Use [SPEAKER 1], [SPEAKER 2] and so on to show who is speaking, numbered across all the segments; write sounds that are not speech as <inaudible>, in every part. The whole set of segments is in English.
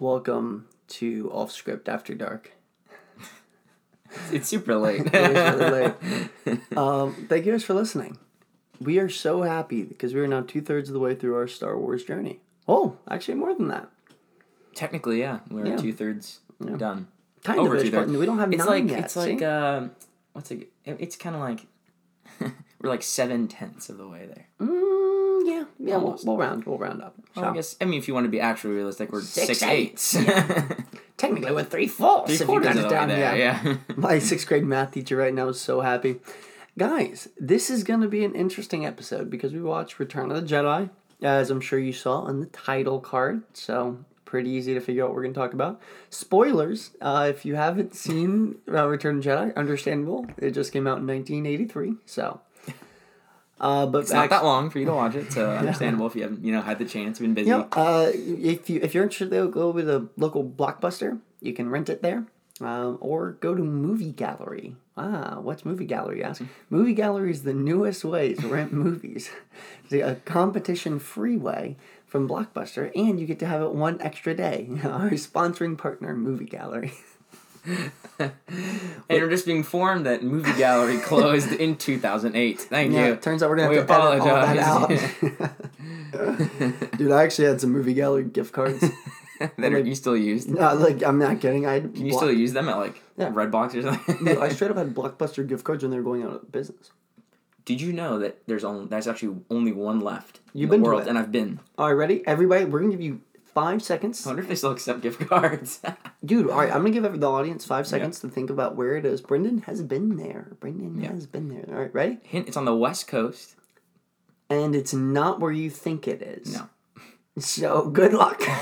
[SPEAKER 1] Welcome to Off Script After Dark.
[SPEAKER 2] It's super late. <laughs>
[SPEAKER 1] It is really late. Um, thank you guys for listening. We are so happy because we are now two thirds of the way through our Star Wars journey. Oh, actually, more than that.
[SPEAKER 2] Technically, yeah, we're
[SPEAKER 1] Yeah.
[SPEAKER 2] two thirds
[SPEAKER 1] Yeah.
[SPEAKER 2] done.
[SPEAKER 1] Kind
[SPEAKER 2] Over
[SPEAKER 1] of.
[SPEAKER 2] two-thirds.
[SPEAKER 1] but We don't have
[SPEAKER 2] It's
[SPEAKER 1] nine
[SPEAKER 2] like
[SPEAKER 1] yet.
[SPEAKER 2] it's like
[SPEAKER 1] see?
[SPEAKER 2] uh, what's it? it- It's kind of like <laughs> we're like seven tenths of the way there.
[SPEAKER 1] Mm, yeah, yeah. We'll, we'll round. We'll round up.
[SPEAKER 2] Well, I guess I mean if you want to be actually realistic, we're
[SPEAKER 1] Six
[SPEAKER 2] six,
[SPEAKER 1] eighths.
[SPEAKER 2] eighths. <laughs>
[SPEAKER 1] technically, we're three fourths.
[SPEAKER 2] Three
[SPEAKER 1] if you
[SPEAKER 2] quarters the way
[SPEAKER 1] down.
[SPEAKER 2] there.
[SPEAKER 1] yeah.
[SPEAKER 2] Yeah. <laughs>
[SPEAKER 1] My sixth grade math teacher right now is so happy. Guys, this is going to be an interesting episode because we watched Return of the Jedi, as I'm sure you saw on the title card. So, pretty easy to figure out what we're going to talk about. Spoilers, uh, if you haven't seen uh, Return of the Jedi, understandable. It just came out in 1983. So, uh, but
[SPEAKER 2] It's not that long for you to watch it, so <laughs> <laughs> understandable if you haven't you know had the chance, been busy.
[SPEAKER 1] yeah, uh, if you if you're interested, though, go over to the local blockbuster. You can rent it there, um, or go to Movie Gallery. Ah, what's Movie Gallery? you Ask. Movie Gallery is the newest way to rent <laughs> movies. It's a competition free way from Blockbuster, and you get to have it one extra day. Our sponsoring partner, Movie Gallery. <laughs>
[SPEAKER 2] And we're just being informed that movie gallery <laughs> closed in 2008. Thank
[SPEAKER 1] Yeah,
[SPEAKER 2] you.
[SPEAKER 1] turns out we're gonna
[SPEAKER 2] We
[SPEAKER 1] have to edit all that
[SPEAKER 2] apologize.
[SPEAKER 1] out. <laughs> Dude, I actually had some Movie Gallery gift cards.
[SPEAKER 2] that are you still used?
[SPEAKER 1] no, like I'm not kidding. I
[SPEAKER 2] Can you
[SPEAKER 1] Block-
[SPEAKER 2] still use them at like
[SPEAKER 1] Yeah.
[SPEAKER 2] Redbox or something?
[SPEAKER 1] Dude, I straight up had Blockbuster gift cards when they were going out of business.
[SPEAKER 2] Did you know that there's only there's actually only one left
[SPEAKER 1] You've
[SPEAKER 2] in
[SPEAKER 1] been
[SPEAKER 2] the world, and I've been.
[SPEAKER 1] All right, ready? Everybody, we're gonna give you five seconds.
[SPEAKER 2] I wonder if they still accept gift cards. <laughs>
[SPEAKER 1] Dude, all right, I'm gonna give the audience five seconds to think about where it is. Brendan has been there. Brendan
[SPEAKER 2] Yeah.
[SPEAKER 1] has been there. All right, ready?
[SPEAKER 2] Hint: It's on the west coast.
[SPEAKER 1] And it's not where you think it is.
[SPEAKER 2] No. <laughs>
[SPEAKER 1] So good luck. <laughs>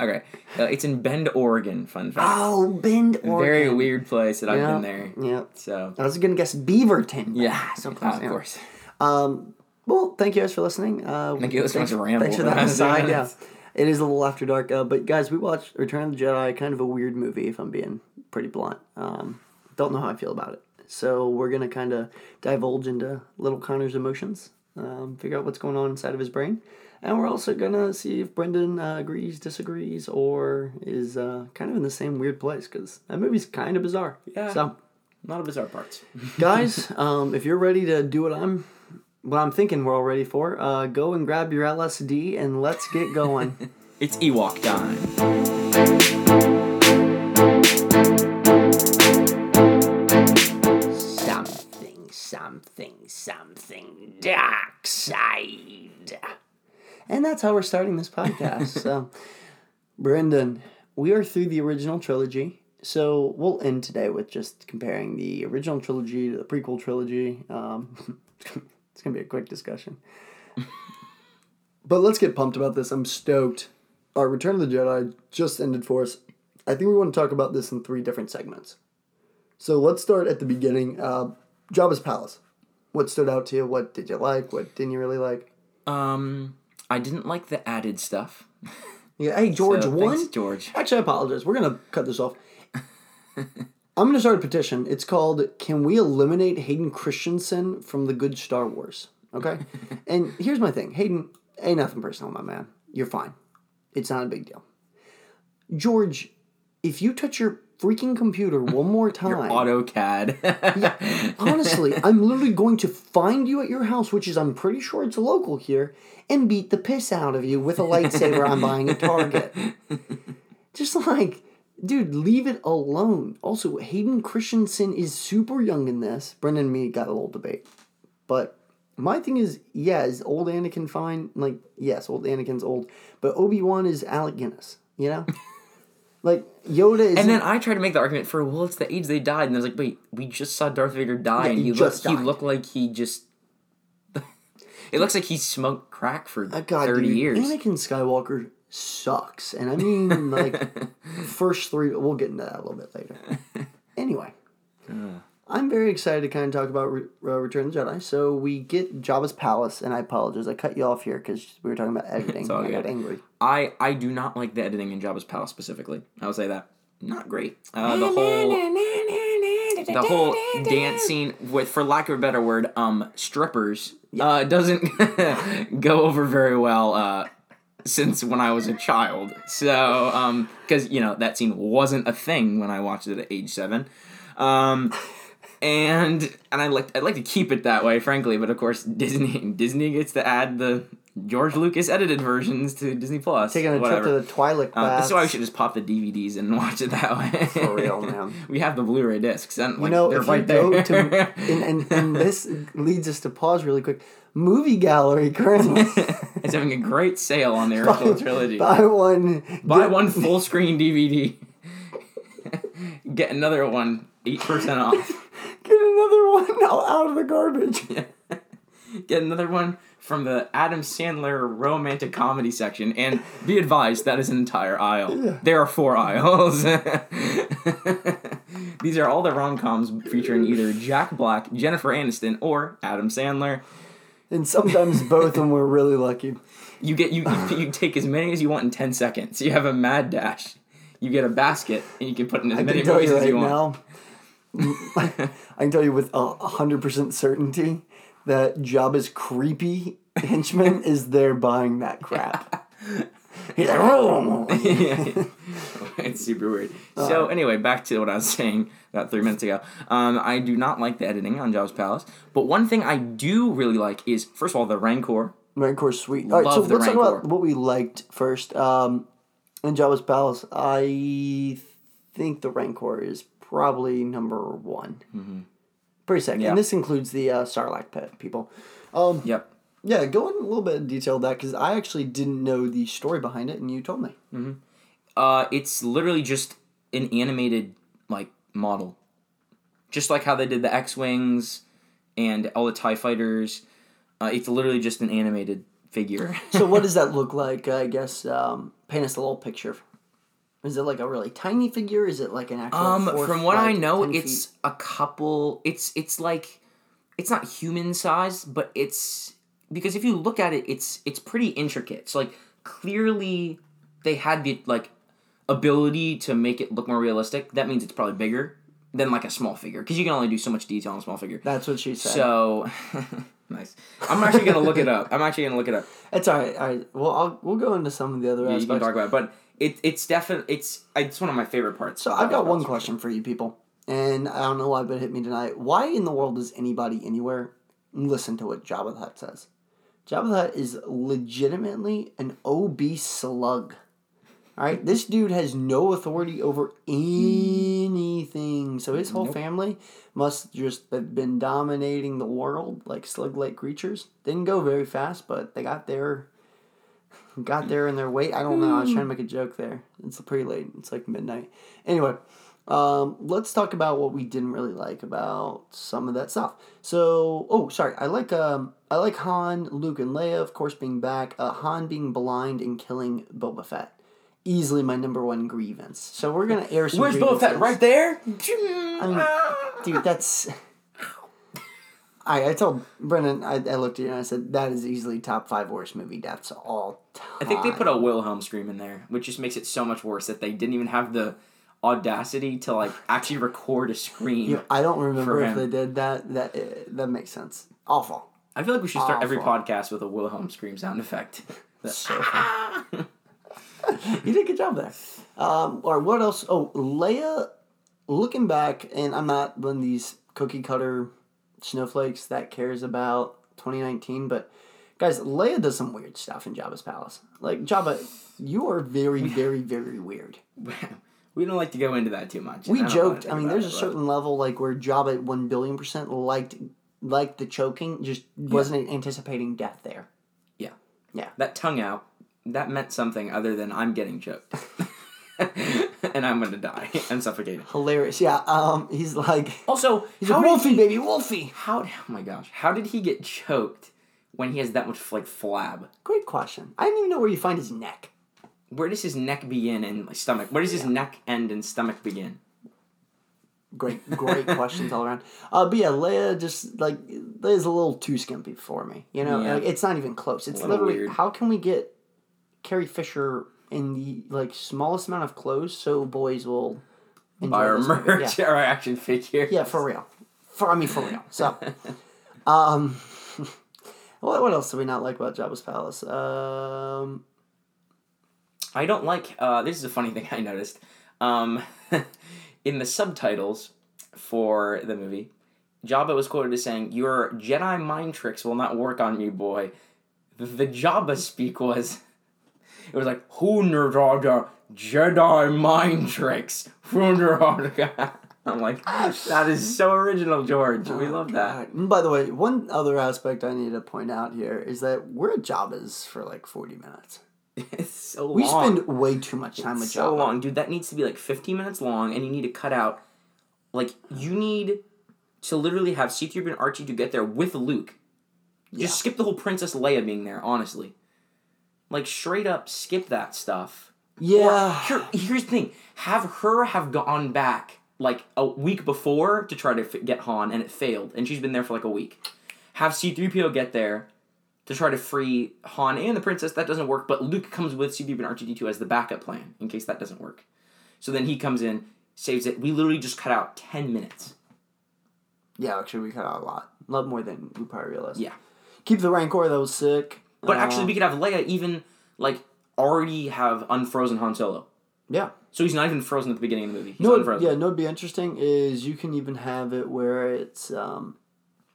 [SPEAKER 2] Okay, uh, it's in Bend, Oregon. Fun fact.
[SPEAKER 1] oh, Bend, Oregon.
[SPEAKER 2] Very weird place that I've been there.
[SPEAKER 1] Yeah.
[SPEAKER 2] So
[SPEAKER 1] I was gonna guess Beaverton.
[SPEAKER 2] yeah,
[SPEAKER 1] ah, so
[SPEAKER 2] uh,
[SPEAKER 1] close.
[SPEAKER 2] of course.
[SPEAKER 1] Um, well, thank you guys for listening. Uh,
[SPEAKER 2] Thank you. That was so
[SPEAKER 1] thanks,
[SPEAKER 2] much a ramble
[SPEAKER 1] Thanks for that. aside. Yeah, it is a little after dark. Uh, but guys, we watched Return of the Jedi. Kind of a weird movie, if I'm being pretty blunt. Um, don't know how I feel about it. So we're gonna kind of divulge into little Connor's emotions, um, figure out what's going on inside of his brain, and we're also gonna see if Brendan uh, agrees, disagrees, or is uh, kind of in the same weird place because that movie's kind of bizarre.
[SPEAKER 2] Yeah.
[SPEAKER 1] So
[SPEAKER 2] not A of bizarre parts.
[SPEAKER 1] guys, <laughs> um, if you're ready to do what I'm, what I'm thinking we're all ready for, uh, go and grab your LSD and let's get going. <laughs>
[SPEAKER 2] It's Ewok time.
[SPEAKER 1] something, something, something dark side. And that's how we're starting this podcast. so, <laughs> Brendan, we are through the original trilogy. So we'll end today with just comparing the original trilogy to the prequel trilogy. Um, <laughs> it's gonna be a quick discussion. <laughs> but let's get pumped about this. I'm stoked. Our Return of the Jedi just ended for us. I think we want to talk about this in three different segments. So let's start at the beginning. Uh, Jabba's palace. What stood out to you? What did you like? What didn't you really like?
[SPEAKER 2] Um, I didn't like the added stuff.
[SPEAKER 1] Yeah, hey George,
[SPEAKER 2] So,
[SPEAKER 1] one.
[SPEAKER 2] thanks, George.
[SPEAKER 1] Actually, I apologize. We're gonna cut this off. <laughs> I'm gonna start a petition. It's called "Can we eliminate Hayden Christensen from the good Star Wars?" Okay. <laughs> and here's my thing, Hayden. Ain't nothing personal, my man. You're fine. It's not a big deal. George, if you touch your freaking computer one more <laughs> time,
[SPEAKER 2] Your AutoCAD.
[SPEAKER 1] Honestly, <laughs> I'm literally going to find you at your house, which is I'm pretty sure it's local here, and beat the piss out of you with a lightsaber I'm buying at Target. Just like, dude, leave it alone. Also, Hayden Christensen is super young in this. Brendan and me got a little debate. But my thing is, yeah, is old Anakin fine? Like, yes, old Anakin's old. But Obi-Wan is Alec Guinness, you know? <laughs> like, Yoda is
[SPEAKER 2] and then I tried to make the argument for, well, it's the age they died. And I was like, wait, we just saw Darth Vader die.
[SPEAKER 1] Yeah,
[SPEAKER 2] and
[SPEAKER 1] he
[SPEAKER 2] he,
[SPEAKER 1] just
[SPEAKER 2] looked, he looked like he just. <laughs> it looks like he smoked crack for
[SPEAKER 1] Uh, God,
[SPEAKER 2] 30
[SPEAKER 1] dude,
[SPEAKER 2] years.
[SPEAKER 1] Anakin Skywalker sucks, and I mean like <laughs> first three. We'll get into that a little bit later. <laughs> Anyway, I'm very excited to kind of talk about Re- uh, Return of the Jedi. So we get Jabba's palace, and I apologize, I cut you off here because we were talking about <laughs> editing.
[SPEAKER 2] all
[SPEAKER 1] I got angry.
[SPEAKER 2] I, I do not like the editing in Jabba's Palace specifically. I will say that. Not great. Uh, the whole the whole dance scene with for lack of a better word um strippers uh doesn't go over very well uh since when I was a child. So, um, because you know that scene wasn't a thing when I watched it at age seven, um, and and I like I'd like to keep it that way, frankly. But of course, Disney <laughs> Disney gets to add the George Lucas edited versions to Disney Plus.
[SPEAKER 1] Taking a
[SPEAKER 2] whatever.
[SPEAKER 1] trip to the Twilight.
[SPEAKER 2] Um, this is why we should just pop the DVDs and <laughs> watch it that way.
[SPEAKER 1] For real, man. <laughs>
[SPEAKER 2] we have the Blu-ray discs, and
[SPEAKER 1] You know,
[SPEAKER 2] they're
[SPEAKER 1] if
[SPEAKER 2] right
[SPEAKER 1] you go
[SPEAKER 2] there.
[SPEAKER 1] to <laughs> and, and and this leads us to pause really quick. Movie gallery currently
[SPEAKER 2] it's having a great sale on the original trilogy.
[SPEAKER 1] buy one
[SPEAKER 2] Buy one full screen DVD. Get another one eight percent off.
[SPEAKER 1] Get another one out, out of the garbage.
[SPEAKER 2] Get another one from the Adam Sandler romantic comedy section, and be advised that is an entire aisle. There are four aisles. <laughs> These are all the rom coms featuring either Jack Black, Jennifer Aniston, or Adam Sandler.
[SPEAKER 1] And sometimes both of them were really lucky.
[SPEAKER 2] You get you you, take as many as you want in ten seconds. You have a mad dash. You get a basket, and you can put in as
[SPEAKER 1] I
[SPEAKER 2] many movies
[SPEAKER 1] you
[SPEAKER 2] as
[SPEAKER 1] right
[SPEAKER 2] you want.
[SPEAKER 1] now. <laughs> <laughs> I can tell you with a hundred percent certainty that Jabba's creepy henchman <laughs> is there buying that crap. He's like, "Oh." <laughs> <laughs>
[SPEAKER 2] it's super weird.
[SPEAKER 1] Uh.
[SPEAKER 2] So anyway, back to what I was saying about three minutes ago. Um, I do not like the editing on Jabba's Palace, but one thing I do really like is first of all the Rancor.
[SPEAKER 1] Rancor's sweet. All right, so let's talk about what we liked first. Um, in Jabba's Palace, I think the Rancor is probably number one. Mm-hmm. Pretty second.
[SPEAKER 2] Yeah.
[SPEAKER 1] And this includes the uh, Sarlacc pit people. Um,
[SPEAKER 2] Yep.
[SPEAKER 1] yeah, go in a little bit of detail of that because I actually didn't know the story behind it, and you told me.
[SPEAKER 2] Uh, it's literally just an animated like model, just like how they did the X wings and all the Tie fighters. Uh, it's literally just an animated figure.
[SPEAKER 1] So what does <laughs> that look like? I guess um, paint us a little picture. Is it like a really tiny figure? Is it like an actual?
[SPEAKER 2] Um,
[SPEAKER 1] four,
[SPEAKER 2] from what I know, it's
[SPEAKER 1] feet?
[SPEAKER 2] a couple. It's it's like, it's not human size, but it's because if you look at it, it's it's pretty intricate. So like clearly, they had the like ability to make it look more realistic. That means it's probably bigger than like a small figure because you can only do so much detail on a small figure.
[SPEAKER 1] That's what she said.
[SPEAKER 2] So <laughs> nice. I'm actually gonna look it up. I'm actually gonna look it up.
[SPEAKER 1] it's all right. All right. Well, I'll, we'll go into some of the other
[SPEAKER 2] Yeah, you
[SPEAKER 1] aspects.
[SPEAKER 2] can talk about it, but it it's definitely it's it's one of my favorite parts.
[SPEAKER 1] So I've got one question for you people, and I don't know why, but it hit me tonight. Why in the world does anybody anywhere listen to what Jabba the Hutt says? Jabba the Hutt is legitimately an obese slug. All right, this dude has no authority over anything. So his whole
[SPEAKER 2] Nope.
[SPEAKER 1] family must just have been dominating the world like slug-like creatures. Didn't go very fast, but they got there. Got there in their weight. I don't know. I was trying to make a joke there. It's pretty late. It's like midnight. Anyway, um, let's talk about what we didn't really like about some of that stuff. So, oh, sorry. I like um, I like Han, Luke, and Leia, of course, being back. Uh, Han being blind and killing Boba Fett. Easily my number one grievance. So we're gonna air some.
[SPEAKER 2] Where's Boba Fett? Right there.
[SPEAKER 1] Dude, that's. I, I told Brendan, I, I looked at you and I said, that is easily top five worst movie deaths all time.
[SPEAKER 2] I think they put a Wilhelm scream in there, which just makes it so much worse that they didn't even have the audacity to like actually record a scream.
[SPEAKER 1] You know, I don't remember if they did that. That uh, that makes sense. Awful.
[SPEAKER 2] I feel like we should start every podcast with a Wilhelm scream sound effect. <laughs>
[SPEAKER 1] So funny. <laughs> you did a good job there. Um, or what else? Oh, Leia. Looking back, and I'm not one of these cookie cutter snowflakes that cares about 2019, but guys, Leia does some weird stuff in Jabba's palace. Like Jabba, you are very, very, very weird. <laughs>
[SPEAKER 2] we don't like to go into that too much.
[SPEAKER 1] We
[SPEAKER 2] and
[SPEAKER 1] joked. I mean, there's a
[SPEAKER 2] but-
[SPEAKER 1] certain level like where Jabba at one billion percent liked liked the choking, just wasn't anticipating death there.
[SPEAKER 2] Yeah.
[SPEAKER 1] Yeah.
[SPEAKER 2] That tongue out, that meant something other than I'm getting choked. <laughs> <laughs> and I'm gonna die <laughs> and suffocated.
[SPEAKER 1] Hilarious. Yeah. Um. He's like
[SPEAKER 2] Also,
[SPEAKER 1] he's
[SPEAKER 2] did
[SPEAKER 1] Wolfie
[SPEAKER 2] he-
[SPEAKER 1] baby, Wolfie.
[SPEAKER 2] How? Oh my gosh! How did he get choked when he has that much like flab?
[SPEAKER 1] Great question. I didn't even know where you find his neck.
[SPEAKER 2] Where does his neck begin and like, stomach? Where does his neck end and stomach begin?
[SPEAKER 1] Great, great <laughs> questions all around. Uh, but yeah, Leia just like Leia's a little too skimpy for me. You know,
[SPEAKER 2] Yeah.
[SPEAKER 1] like, it's not even close. It's literally
[SPEAKER 2] weird.
[SPEAKER 1] how can we get Carrie Fisher in the like smallest amount of clothes so boys will enjoy
[SPEAKER 2] Buy our
[SPEAKER 1] this movie?
[SPEAKER 2] merch,
[SPEAKER 1] Yeah.
[SPEAKER 2] our action figure.
[SPEAKER 1] Yeah, for real. For I mean, for real. So, <laughs> um, <laughs> what what else do we not like about Jabba's palace? Um,
[SPEAKER 2] I don't like. Uh, this is a funny <laughs> thing I noticed. Um, in the subtitles for the movie, Jabba was quoted as saying, "Your Jedi mind tricks will not work on me, boy." The, the Jabba speak was, it was like, "Huneraga Jedi mind tricks." Huneraga. <laughs> I'm like, that is so original, George. We oh, love that.
[SPEAKER 1] And by the way, one other aspect I need to point out here is that we're at Jabba's for like 40 minutes. <laughs>
[SPEAKER 2] It's so
[SPEAKER 1] We
[SPEAKER 2] long.
[SPEAKER 1] spend way too much time with
[SPEAKER 2] so
[SPEAKER 1] Jabba.
[SPEAKER 2] So long, dude. That needs to be like 15 minutes long, and you need to cut out, like, you need to literally have C3 and Archie to get there with Luke.
[SPEAKER 1] Yeah.
[SPEAKER 2] Just skip the whole Princess Leia being there, honestly. Like, straight up skip that stuff.
[SPEAKER 1] Yeah.
[SPEAKER 2] Here, here's the thing have her have gone back, like, a week before to try to f- get Han, and it failed, and she's been there for like a week. Have C3PO get there to try to free Han and the princess. That doesn't work, but Luke comes with C3PO and R2D2 as the backup plan in case that doesn't work. So then he comes in, saves it. We literally just cut out 10 minutes.
[SPEAKER 1] Yeah, actually, we cut out a lot. A lot more than we probably realized.
[SPEAKER 2] Yeah.
[SPEAKER 1] Keep the Rancor, that was sick.
[SPEAKER 2] But
[SPEAKER 1] Uh,
[SPEAKER 2] actually, we could have Leia even, like, already have unfrozen Han Solo.
[SPEAKER 1] Yeah.
[SPEAKER 2] So he's not even frozen at the beginning of the movie. He's
[SPEAKER 1] No,
[SPEAKER 2] unfrozen.
[SPEAKER 1] yeah, no, it'd be interesting is you can even have it where it's, um,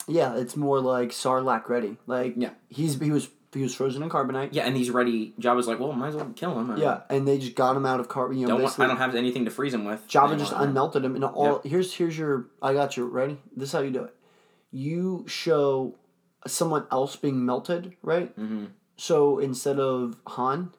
[SPEAKER 1] yeah, it's more like Sarlacc ready. Like,
[SPEAKER 2] Yeah.
[SPEAKER 1] he's he was he was frozen in carbonite.
[SPEAKER 2] Yeah, and he's ready. Jabba's like, well, might as well kill him. I
[SPEAKER 1] Yeah, and they just got him out of carbonite. You know,
[SPEAKER 2] Don't I don't have anything to freeze him with.
[SPEAKER 1] Jabba
[SPEAKER 2] anymore.
[SPEAKER 1] just unmelted him, and all here's here's your I got you ready. This is how you do it. You show someone else being melted, right?
[SPEAKER 2] Mm-hmm.
[SPEAKER 1] So instead of Han,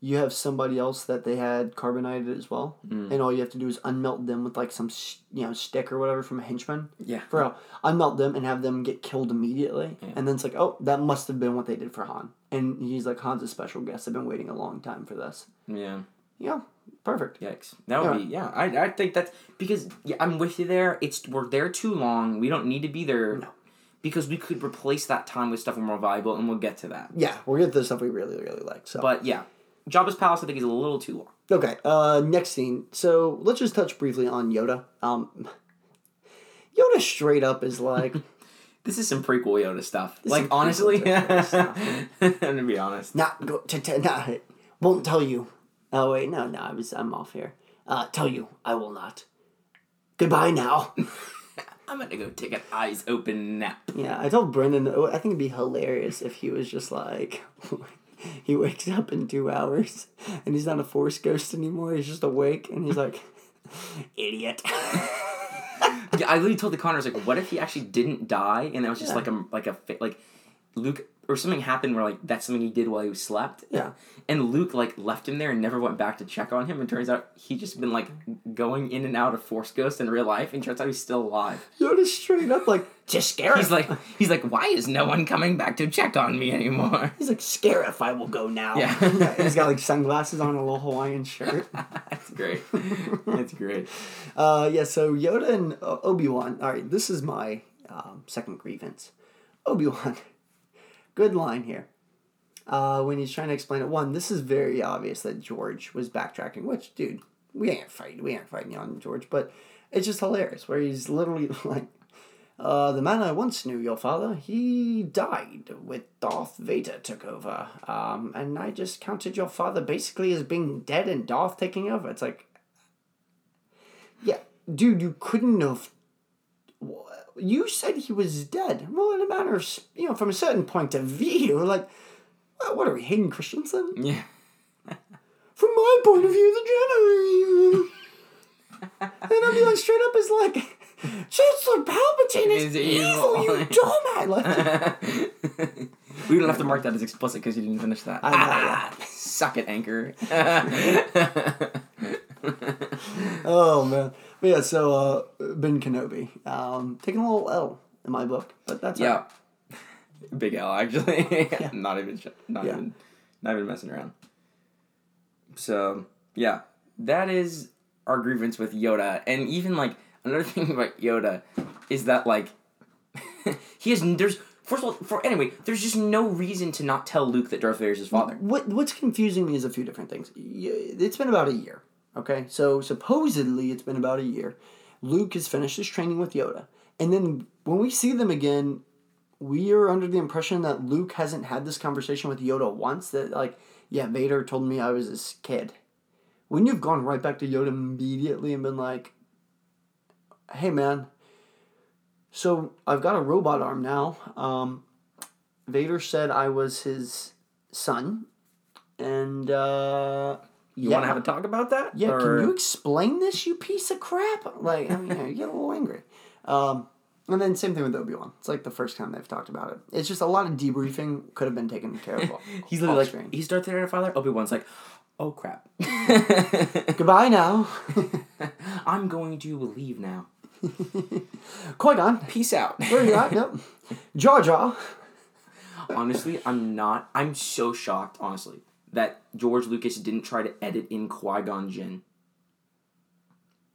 [SPEAKER 1] you have somebody else that they had carbonated as well,
[SPEAKER 2] Mm.
[SPEAKER 1] and all you have to do is unmelt them with like some you know stick or whatever from a henchman.
[SPEAKER 2] Yeah.
[SPEAKER 1] For real, unmelt them and have them get killed immediately,
[SPEAKER 2] Yeah.
[SPEAKER 1] and then it's like, oh, that must have been what they did for Han, and he's like, Han's a special guest. I've been waiting a long time for this.
[SPEAKER 2] Yeah.
[SPEAKER 1] Yeah, perfect.
[SPEAKER 2] Yikes. That would
[SPEAKER 1] Yeah.
[SPEAKER 2] be yeah. I, I think that's because yeah, I'm with you there. It's we're there too long. We don't need to be there.
[SPEAKER 1] No.
[SPEAKER 2] Because we could replace that time with stuff more valuable, and we'll get to that.
[SPEAKER 1] Yeah, we'll get to the stuff we really really like. So.
[SPEAKER 2] But yeah, Jabba's palace I think is a little too long.
[SPEAKER 1] Okay, uh, next scene. So let's just touch briefly on Yoda. Um, Yoda straight up is like, <laughs>
[SPEAKER 2] This is some prequel Yoda stuff.
[SPEAKER 1] is
[SPEAKER 2] like honestly, <laughs> I'm gonna be honest.
[SPEAKER 1] not go to, to not won't tell you. Oh wait, no, no, I was I'm off here. Uh, tell you, I will not. Goodbye now. <laughs>
[SPEAKER 2] I'm gonna go take an eyes open nap.
[SPEAKER 1] yeah, I told Brendan. oh, I think it'd be hilarious if he was just like. <laughs> He wakes up in two hours and he's not a force ghost anymore. He's just awake and he's like, <laughs> idiot.
[SPEAKER 2] Yeah, I literally told the Connors like, what if he actually didn't die, and that was just
[SPEAKER 1] Yeah.
[SPEAKER 2] like a like a like Luke or something happened where like that's something he did while he was slept.
[SPEAKER 1] Yeah.
[SPEAKER 2] And Luke like left him there and never went back to check on him. And turns out he just been like going in and out of Force Ghost in real life. And turns out he's still alive.
[SPEAKER 1] Yoda straight up like, just Scarif.
[SPEAKER 2] He's like he's like, why is no one coming back to check on me anymore?
[SPEAKER 1] He's like, Scarif, I will go now. <laughs>
[SPEAKER 2] Yeah.
[SPEAKER 1] he's got like sunglasses on, a little Hawaiian shirt. <laughs>
[SPEAKER 2] That's great. That's great.
[SPEAKER 1] Uh, yeah, so Yoda and Obi Wan. All right, this is my um, second grievance. Obi Wan, good line here. Uh, when he's trying to explain it, one, this is very obvious that George was backtracking. Which, dude, we ain't fighting. We ain't fighting on George, but it's just hilarious. Where he's literally <laughs> like, uh, "The man I once knew, your father, he died with Darth Vader took over, um, and I just counted your father basically as being dead and Darth taking over." It's like, yeah, dude, you couldn't have. You said he was dead. Well, in a matter of, you know, from a certain point of view, <laughs> like, what are we, Hayden Christensen?
[SPEAKER 2] Yeah. <laughs>
[SPEAKER 1] From my point of view, the Jedi. <laughs> and Obi-Wan straight up is like, Chancellor Palpatine is,
[SPEAKER 2] Is
[SPEAKER 1] evil,
[SPEAKER 2] evil."
[SPEAKER 1] you dumbass. Like,
[SPEAKER 2] we don't have to mark that as explicit because you didn't finish that.
[SPEAKER 1] I know, yeah.
[SPEAKER 2] Ah, suck it, Anchor.
[SPEAKER 1] oh man, but yeah. So uh, Ben Kenobi, um, taking a little L in my book, but that's all right.
[SPEAKER 2] yeah. <laughs> Big L, actually. <laughs> yeah. not even, not
[SPEAKER 1] Yeah.
[SPEAKER 2] even, not even messing around. So yeah, that is our grievance with Yoda, and even like another <laughs> thing about Yoda is that like he has there's first of all for anyway there's just no reason to not tell Luke that Darth Vader is his father.
[SPEAKER 1] What What's confusing me is a few different things. It's been about a year. Okay, so supposedly it's been about a year. Luke has finished his training with Yoda, and then when we see them again, we are under the impression that Luke hasn't had this conversation with Yoda once. That like Yeah, Vader told me I was his kid. Wouldn't you have gone right back to Yoda immediately and been like, "Hey, man. So I've got a robot arm now. Um, Vader said I was his son, and uh,
[SPEAKER 2] You
[SPEAKER 1] yeah,
[SPEAKER 2] want to have a talk about that?
[SPEAKER 1] yeah.
[SPEAKER 2] Or-
[SPEAKER 1] Can you explain this, you piece of crap? Like, I mean, you get a little angry. Um, and then same thing with Obi Wan. It's like the first time they've talked about it. It's just a lot of debriefing could have been taken care of. <laughs>
[SPEAKER 2] He's literally like,
[SPEAKER 1] screen.
[SPEAKER 2] he's Darth Vader, father. Obi Wan's like, oh crap. <laughs>
[SPEAKER 1] Goodbye now, <laughs>
[SPEAKER 2] I'm going to leave now.
[SPEAKER 1] Qui Gon.
[SPEAKER 2] Peace out.
[SPEAKER 1] Where you at? Yep. Jar Jar.
[SPEAKER 2] honestly, I'm not. I'm so shocked, honestly, that George Lucas didn't try to edit in Qui Gon Jinn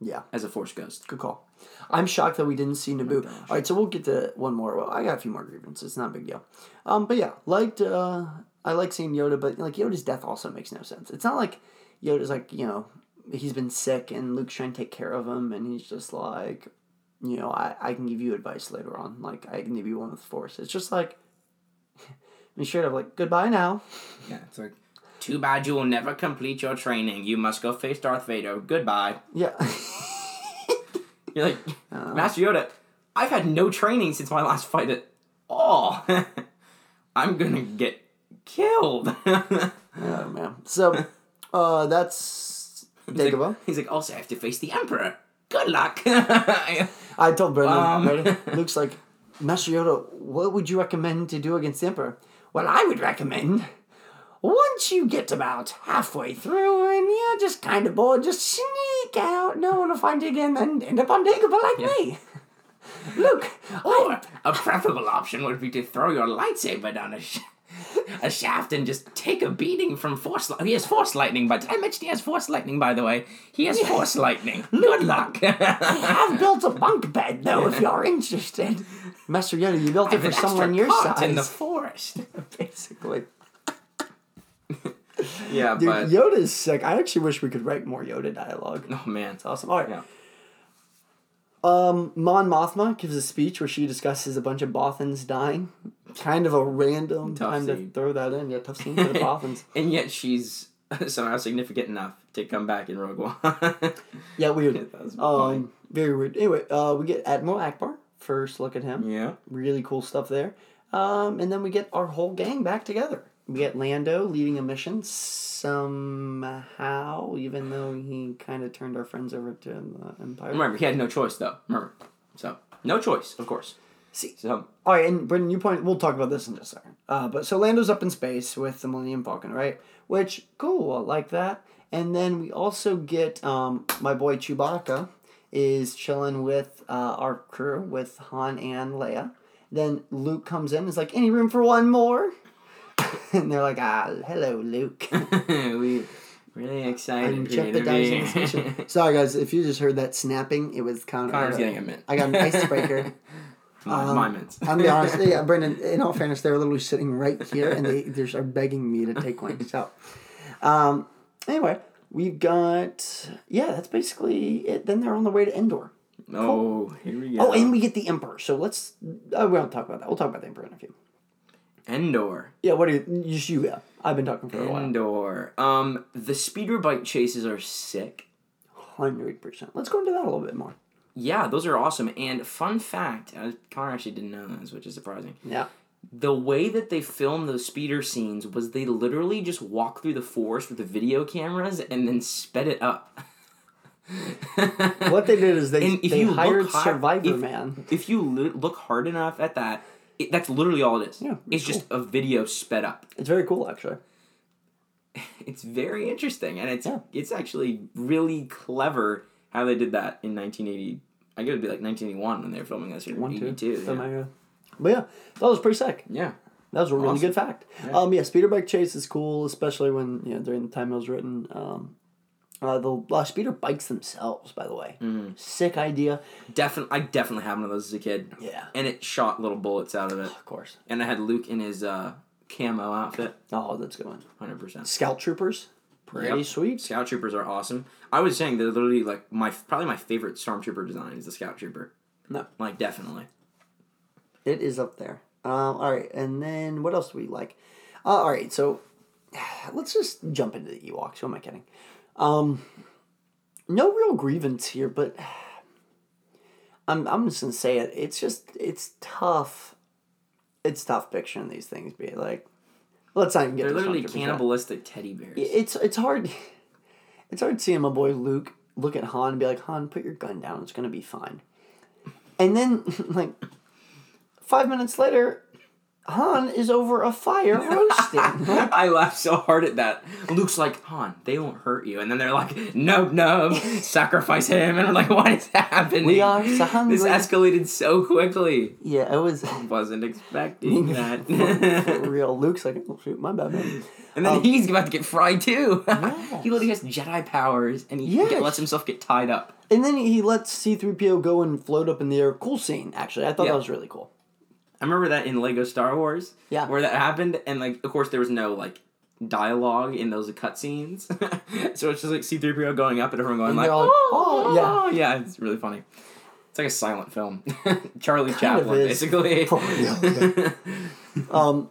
[SPEAKER 1] Yeah,
[SPEAKER 2] as a Force ghost.
[SPEAKER 1] good call. I'm shocked that we didn't see Naboo.
[SPEAKER 2] gosh.
[SPEAKER 1] All right, so we'll get to one more. Well, I got a few more grievances. It's not a big deal. Um, but yeah, liked. Uh, I like seeing Yoda, but like Yoda's death also makes no sense. It's not like Yoda's like you know he's been sick and Luke's trying to take care of him, and he's just like, you know, I I can give you advice later on. Like I can give you one with the Force. It's just like, <laughs> I mean, straight up like goodbye now.
[SPEAKER 2] Yeah, it's like, too bad you will never complete your training. You must go face Darth Vader. Goodbye.
[SPEAKER 1] Yeah. <laughs>
[SPEAKER 2] You're like, <laughs> Master Yoda, I've had no training since my last fight at all. <laughs> I'm gonna get killed.
[SPEAKER 1] Oh man. So, uh, that's
[SPEAKER 2] He's
[SPEAKER 1] Dagobah.
[SPEAKER 2] like, he's like, also I have to face the Emperor. Good luck.
[SPEAKER 1] I told Brendan.
[SPEAKER 2] Um.
[SPEAKER 1] Brendan, Luke's like, Master Yoda, what would you recommend to do against the Emperor? Well, I would recommend once you get about halfway through and you're just kind of bored, just sneak out. No one will find you again, and end up on Dagobah like me. <laughs> Look,
[SPEAKER 2] or a preferable option would be to throw your lightsaber down a, sh- a shaft and just take a beating from force. Li- he has force lightning, but did I mention he has force lightning? By the way, he has force lightning. Good luck.
[SPEAKER 1] I have built a bunk bed though, if you're interested. Master Yoda, you built it for
[SPEAKER 2] extra
[SPEAKER 1] someone your
[SPEAKER 2] cot
[SPEAKER 1] size.
[SPEAKER 2] in the forest. <laughs>
[SPEAKER 1] Basically.
[SPEAKER 2] Yeah,
[SPEAKER 1] Dude,
[SPEAKER 2] but
[SPEAKER 1] Yoda's sick. I actually wish we could write more Yoda dialogue.
[SPEAKER 2] oh man,
[SPEAKER 1] It's awesome. All right.
[SPEAKER 2] Yeah.
[SPEAKER 1] Um, Mon Mothma gives a speech where she discusses a bunch of Bothans dying. Kind of a random
[SPEAKER 2] Tough
[SPEAKER 1] time to throw that in. Yeah, tough scene for the <laughs> Bothans.
[SPEAKER 2] and yet she's <laughs> somehow significant enough to come back in Rogue One. <laughs>
[SPEAKER 1] Yeah, weird.
[SPEAKER 2] That was funny.
[SPEAKER 1] Um, very weird. Anyway, uh, we get Admiral Ackbar. First look at him.
[SPEAKER 2] yeah.
[SPEAKER 1] Really cool stuff there. Um, and then we get our whole gang back together. We get Lando leading a mission somehow, even though he kind of turned our friends over to the Empire.
[SPEAKER 2] Remember, he had no choice though. Remember, so no choice, of course.
[SPEAKER 1] See,
[SPEAKER 2] So
[SPEAKER 1] All right, and Brendan, you point. We'll talk about this in just a second. Uh, but so Lando's up in space with the Millennium Falcon, right? Which cool, I like that. And then we also get um, my boy Chewbacca is chilling with uh, our crew with Han and Leia. Then Luke comes in. and is like, any room for one more? <laughs> and they're like, ah, hello, Luke. <laughs>
[SPEAKER 2] we really excited.
[SPEAKER 1] I'm
[SPEAKER 2] for you to
[SPEAKER 1] jeopardizing
[SPEAKER 2] be-
[SPEAKER 1] this mission. <laughs> Sorry, guys, if you just heard that snapping, it was kind of.
[SPEAKER 2] Connor's getting a mint.
[SPEAKER 1] I got an icebreaker.
[SPEAKER 2] My,
[SPEAKER 1] Um,
[SPEAKER 2] my mints.
[SPEAKER 1] I'm gonna be honest. Yeah, Brendan. In all fairness, they're literally sitting right here, and they they are begging me to take one. So, um, anyway, we've got yeah. That's basically it. Then they're on the way to Endor.
[SPEAKER 2] Oh, here we go.
[SPEAKER 1] Oh, and we get the Emperor. So let's. Uh, we won't talk about that. We'll talk about the Emperor in a few.
[SPEAKER 2] Endor.
[SPEAKER 1] Yeah. What are you? Just you. Yeah. I've been talking for a while.
[SPEAKER 2] Endor. Um, the speeder bike chases are sick.
[SPEAKER 1] Hundred percent. Let's go into that a little bit more.
[SPEAKER 2] Yeah, those are awesome. And fun fact, uh, Connor actually didn't know this, which is surprising.
[SPEAKER 1] Yeah.
[SPEAKER 2] The way that they filmed those speeder scenes was they literally just walked through the forest with the video cameras and then sped it up.
[SPEAKER 1] What they did is they <laughs>
[SPEAKER 2] And if
[SPEAKER 1] they
[SPEAKER 2] you
[SPEAKER 1] hired
[SPEAKER 2] hard-
[SPEAKER 1] Survivor
[SPEAKER 2] if-
[SPEAKER 1] Man.
[SPEAKER 2] If you look hard enough at that, it, that's literally all it is.
[SPEAKER 1] Yeah,
[SPEAKER 2] it's
[SPEAKER 1] it's
[SPEAKER 2] just a video sped up.
[SPEAKER 1] It's very cool, actually. <laughs>
[SPEAKER 2] It's very interesting, and it's
[SPEAKER 1] Yeah.
[SPEAKER 2] it's actually really clever how they did that in 1980. I guess it'd be like 1981 when they were filming this, or
[SPEAKER 1] One, two,
[SPEAKER 2] 82.
[SPEAKER 1] so
[SPEAKER 2] Yeah.
[SPEAKER 1] my, uh, But yeah, that was pretty sick.
[SPEAKER 2] yeah.
[SPEAKER 1] That was a really
[SPEAKER 2] Awesome.
[SPEAKER 1] good fact.
[SPEAKER 2] Yeah.
[SPEAKER 1] Um, yeah, speeder bike chase is cool, especially when you know during the time it was written. Um, uh, the uh, speeder bikes themselves, by the way,
[SPEAKER 2] Mm.
[SPEAKER 1] sick idea.
[SPEAKER 2] Definitely, I definitely had one of those as a kid,
[SPEAKER 1] Yeah,
[SPEAKER 2] and it shot little bullets out of it.
[SPEAKER 1] of course.
[SPEAKER 2] And I had Luke in his uh, camo outfit,
[SPEAKER 1] Oh, that's a good one.
[SPEAKER 2] 100%.
[SPEAKER 1] Scout troopers, pretty
[SPEAKER 2] Yep.
[SPEAKER 1] sweet.
[SPEAKER 2] Scout troopers are awesome. I was saying they're literally like my probably my favorite stormtrooper design is the scout trooper.
[SPEAKER 1] No.
[SPEAKER 2] Like definitely.
[SPEAKER 1] It is up there. Um, all right, and then what else do we like? Uh, all right, so <sighs> let's just jump into the Ewoks. Who am I kidding? Um, no real grievance here, but I'm I'm just gonna say it. It's just it's tough. It's tough picturing these things be like. Let's not even get.
[SPEAKER 2] They're literally cannibalistic teddy bears.
[SPEAKER 1] It's it's hard. <laughs> It's hard seeing my boy Luke look at Han and be like, Han, put your gun down. It's gonna be fine. And then <laughs> like five minutes later, Han is over a fire <laughs> roasting.
[SPEAKER 2] I laughed so hard at that. Luke's like, Han, they won't hurt you. And then they're like, nope, nope, sacrifice him. And I'm like, what is happening?
[SPEAKER 1] We are so hungry.
[SPEAKER 2] This escalated so quickly.
[SPEAKER 1] yeah, it was
[SPEAKER 2] Wasn't expecting <laughs> that.
[SPEAKER 1] for real. Luke's like, oh shoot, my bad, man.
[SPEAKER 2] and then
[SPEAKER 1] Um,
[SPEAKER 2] he's about to get fried too. <laughs>
[SPEAKER 1] Yes.
[SPEAKER 2] he literally has Jedi powers and he
[SPEAKER 1] Yes.
[SPEAKER 2] lets himself get tied up.
[SPEAKER 1] And then he lets C three PO go and float up in the air. Cool scene, actually. I thought
[SPEAKER 2] Yeah.
[SPEAKER 1] that was really cool.
[SPEAKER 2] I remember that in Lego Star Wars.
[SPEAKER 1] Yeah.
[SPEAKER 2] Where that happened, and like, of course, there was no like dialogue in those cutscenes, <laughs> so it's just like C three PO going up and everyone going
[SPEAKER 1] And
[SPEAKER 2] like,
[SPEAKER 1] all like,
[SPEAKER 2] oh,
[SPEAKER 1] "Oh,
[SPEAKER 2] yeah, it's really funny. It's like a silent film. <laughs> Charlie
[SPEAKER 1] Kind
[SPEAKER 2] Chaplin, basically. <laughs>
[SPEAKER 1] Real, Um,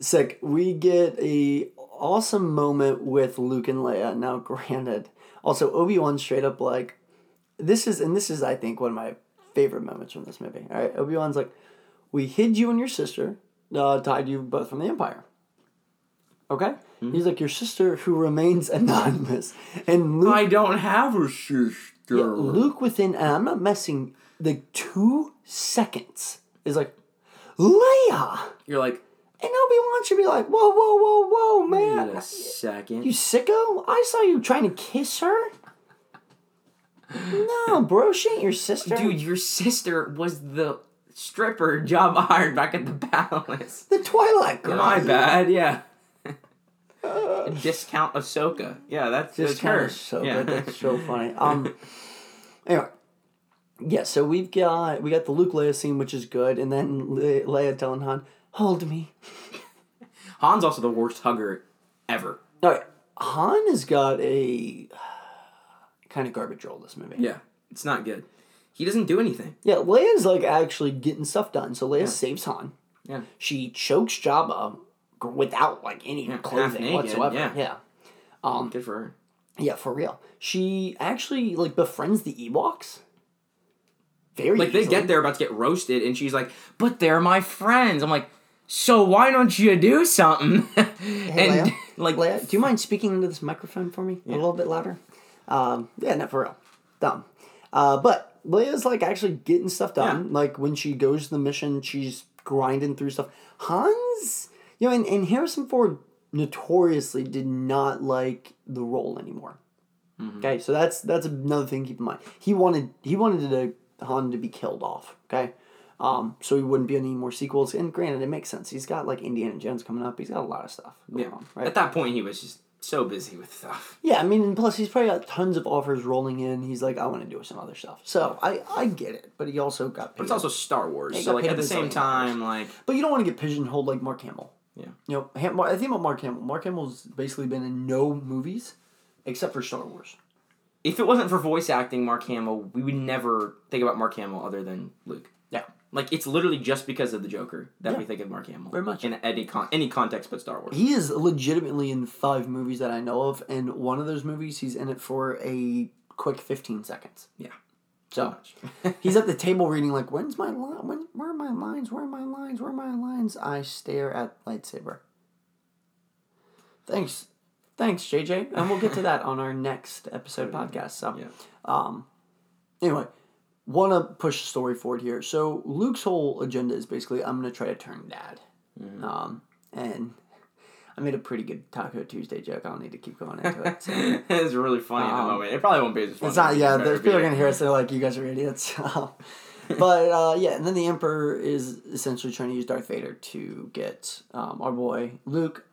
[SPEAKER 1] sick. We get a awesome moment with Luke and Leia. Now, granted, also Obi Wan straight up like, this is and this is I think one of my favorite moments from this movie. All right, Obi Wan's like, we hid you and your sister, uh, tied you both from the Empire. Okay, he's like your sister who remains anonymous, and Luke
[SPEAKER 2] I don't have a sister.
[SPEAKER 1] yeah, Luke within, and I'm not messing, like two seconds is like, Leia!
[SPEAKER 2] You're like,
[SPEAKER 1] And Obi Wan should be like, whoa, whoa, whoa, whoa,
[SPEAKER 2] wait
[SPEAKER 1] man.
[SPEAKER 2] a second.
[SPEAKER 1] You sicko? I saw you trying to kiss her. No, bro, she ain't your sister.
[SPEAKER 2] Dude, your sister was the stripper job hired back at the palace.
[SPEAKER 1] the Twi'lek girl.
[SPEAKER 2] My bad, yeah. Discount Ahsoka. Yeah, that's
[SPEAKER 1] Just
[SPEAKER 2] that's her.
[SPEAKER 1] so
[SPEAKER 2] yeah.
[SPEAKER 1] good. That's so <laughs> funny. Um. Anyway, yeah. So we've got we got the Luke Leia scene, which is good, and then Le- Leia telling Han, "Hold me."
[SPEAKER 2] Han's also the worst hugger ever.
[SPEAKER 1] All right, Han has got a kind of garbage role this movie.
[SPEAKER 2] Yeah, it's not good. He doesn't do anything.
[SPEAKER 1] Yeah, Leia's like actually getting stuff done. So Leia saves Han.
[SPEAKER 2] Yeah.
[SPEAKER 1] She chokes Jabba without like any
[SPEAKER 2] half
[SPEAKER 1] clothing whatsoever.
[SPEAKER 2] yeah.
[SPEAKER 1] yeah. Um,
[SPEAKER 2] Good for her.
[SPEAKER 1] yeah, for real. She actually like befriends the Ewoks. Very
[SPEAKER 2] Like they get there about to get roasted, and she's like, "But they're my friends." I'm like, "So why don't you do something?" <laughs> and
[SPEAKER 1] Leia? <laughs>
[SPEAKER 2] like,
[SPEAKER 1] Leia, do you mind speaking into this microphone for me a little bit louder? Um, yeah, not for real. Dumb. Uh, but Leia's like actually getting stuff done. Like when she goes to the mission, she's grinding through stuff. Hans, you know, and, and Harrison Ford notoriously did not like the role anymore. Okay, so that's that's another thing to keep in mind. He wanted he wanted to, Han to be killed off. Okay, um, so he wouldn't be any more sequels. And granted, it makes sense. He's got like Indiana Jones coming up. He's got a lot of stuff
[SPEAKER 2] yeah.
[SPEAKER 1] on. Right.
[SPEAKER 2] At that point, he was just so busy with stuff.
[SPEAKER 1] Yeah, I mean, and plus he's probably got tons of offers rolling in. He's like, I want to do some other stuff. So I, I get it, but he also got.
[SPEAKER 2] But it's also Star Wars,
[SPEAKER 1] He
[SPEAKER 2] so like at the same time, like
[SPEAKER 1] but you don't want to get pigeonholed like Mark Hamill.
[SPEAKER 2] Yeah.
[SPEAKER 1] You know, I think about Mark Hamill. Mark Hamill's basically been in no movies except for Star Wars.
[SPEAKER 2] if it wasn't for voice acting, Mark Hamill, we would never think about Mark Hamill other than Luke.
[SPEAKER 1] Yeah.
[SPEAKER 2] Like it's literally just because of the Joker that
[SPEAKER 1] Yeah.
[SPEAKER 2] we think of Mark Hamill.
[SPEAKER 1] Very much.
[SPEAKER 2] in any con- any context but Star Wars.
[SPEAKER 1] He is legitimately in five movies that I know of, and one of those movies he's in it for a quick fifteen seconds.
[SPEAKER 2] Yeah.
[SPEAKER 1] So <laughs> he's at the table <laughs> reading like, "When's my line? When? Where are my lines? Where are my lines? Where are my lines?" I stare at lightsaber. Thanks, thanks, JJ, and we'll get to that on our next episode <laughs> podcast. So,
[SPEAKER 2] Yeah.
[SPEAKER 1] um, anyway, want to push the story forward here. So Luke's whole agenda is basically, I'm gonna try to turn dad, um, and I made a pretty good Taco Tuesday joke. I don't need to keep going into it. So. <laughs>
[SPEAKER 2] it's really funny at the
[SPEAKER 1] Um,
[SPEAKER 2] moment. It probably won't be as funny.
[SPEAKER 1] It's not. Yeah, there's people are gonna hear us. They're like, "You guys are idiots." <laughs> but uh, yeah, and then the Emperor is essentially trying to use Darth Vader to get um, our boy Luke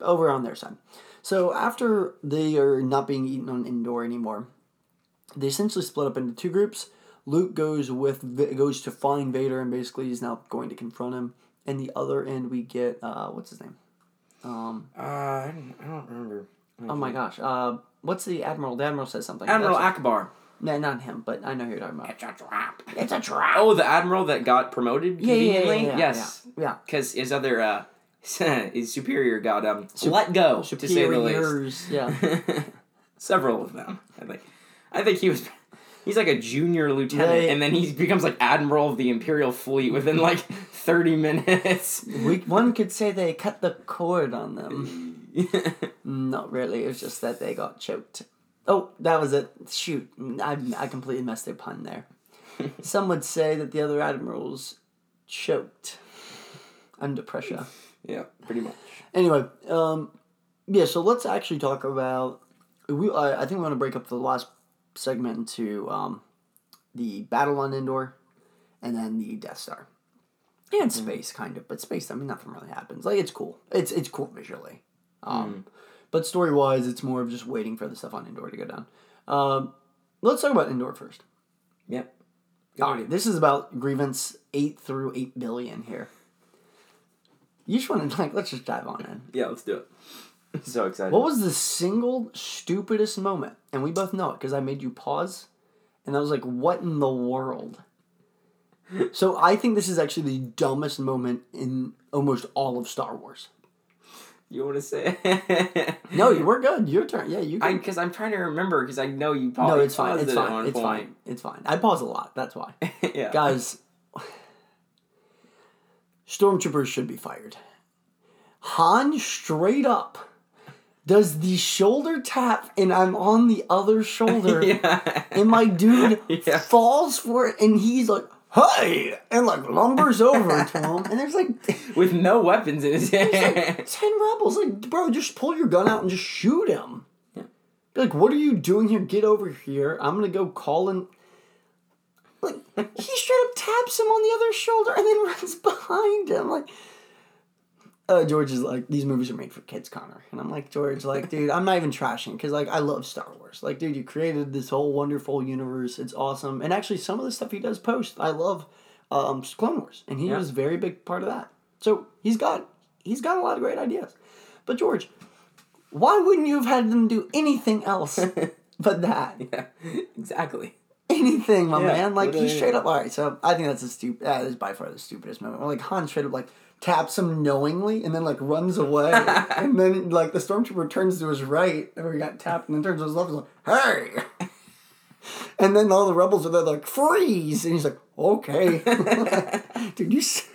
[SPEAKER 1] over on their side. So after they are not being eaten on Endor anymore, they essentially split up into two groups. Luke goes with goes to find Vader and basically he's now going to confront him. And the other end, we get uh, what's his name? Um,
[SPEAKER 2] Uh, I don't, I don't remember.
[SPEAKER 1] oh my gosh, uh, what's the admiral? The admiral says something.
[SPEAKER 2] Admiral
[SPEAKER 1] That's-
[SPEAKER 2] Ackbar.
[SPEAKER 1] no, not him, but I know who you're talking about.
[SPEAKER 2] It's a trap.
[SPEAKER 1] It's a trap.
[SPEAKER 2] Oh, the admiral that got promoted
[SPEAKER 1] yeah, yeah, yeah, yeah,
[SPEAKER 2] yes,
[SPEAKER 1] yeah.
[SPEAKER 2] because his other uh, <laughs> his superior got um let go to say the least.
[SPEAKER 1] Yeah. <laughs>
[SPEAKER 2] Several of them. I think. I think he was. He's like a junior lieutenant,
[SPEAKER 1] They-
[SPEAKER 2] and then he becomes like admiral of the Imperial fleet within like thirty minutes.
[SPEAKER 1] we, one could say they cut the cord on them. <laughs> Not really. It was just that they got choked. Oh, that was it. Shoot, I, I completely messed their pun there. <laughs> Some would say that the other admirals choked under pressure.
[SPEAKER 2] yeah, pretty much.
[SPEAKER 1] Anyway, um, yeah. So let's actually talk about. We I, I think we want to break up the last segment into um, the battle on Endor, and then the Death Star, and space kind of. But space, I mean, nothing really happens. Like it's cool. It's it's cool visually. Um, But story wise, it's more of just waiting for the stuff on Endor to go down. Um, let's talk about Endor first.
[SPEAKER 2] Yep.
[SPEAKER 1] All right, this is about grievance eight through eight billion here. You just want to like let's just dive on in.
[SPEAKER 2] Yeah, let's do it. <laughs> so excited.
[SPEAKER 1] What was the single stupidest moment? And we both know it because I made you pause, and I was like, "What in the world?" so I think this is actually the dumbest moment in almost all of Star Wars.
[SPEAKER 2] You want to say? <laughs>
[SPEAKER 1] No, you were good. Your turn. Yeah, you. Can.
[SPEAKER 2] because I'm trying to remember because I know you
[SPEAKER 1] no,
[SPEAKER 2] probably
[SPEAKER 1] it's fine.
[SPEAKER 2] paused
[SPEAKER 1] It's fine. It's
[SPEAKER 2] point.
[SPEAKER 1] fine. It's fine. I pause a lot. That's why, <laughs>
[SPEAKER 2] yeah.
[SPEAKER 1] guys. <sighs> Stormtroopers should be fired. Han straight up does the shoulder tap, and I'm on the other shoulder. <laughs>
[SPEAKER 2] yeah.
[SPEAKER 1] and my dude <laughs>
[SPEAKER 2] Yeah.
[SPEAKER 1] falls for it, and he's like, "Hey!" and like lumbers over to him, and there's like <laughs>
[SPEAKER 2] With no weapons in his hand.
[SPEAKER 1] ten rebels. Like, bro, just pull your gun out and just shoot him.
[SPEAKER 2] Yeah.
[SPEAKER 1] Be like, what are you doing here? Get over here. I'm gonna go call in. Like he straight up taps him on the other shoulder and then runs behind him. Like, uh, George is like, these movies are made for kids, Connor. And I'm like, George, like, dude, I'm not even trashing because like I love Star Wars. Like, dude, you created this whole wonderful universe. It's awesome. And actually, some of the stuff he does post, I love. Um, Clone Wars, and he
[SPEAKER 2] Yeah.
[SPEAKER 1] was a very big part of that. So he's got he's got a lot of great ideas. But George, why wouldn't you have had them do anything else <laughs> but that?
[SPEAKER 2] yeah. Exactly.
[SPEAKER 1] Anything, my
[SPEAKER 2] Yeah,
[SPEAKER 1] man. Like he straight up. All right, so I think that's a stupid. That is by far the stupidest moment. Or like Han straight up like taps him knowingly and then like runs away, <laughs> and then like the stormtrooper turns to his right, or he got tapped, and then turns to his left, and is like, "Hey!" <laughs> And then all the rebels are there like freeze, and he's like, "Okay, <laughs> dude, you." s-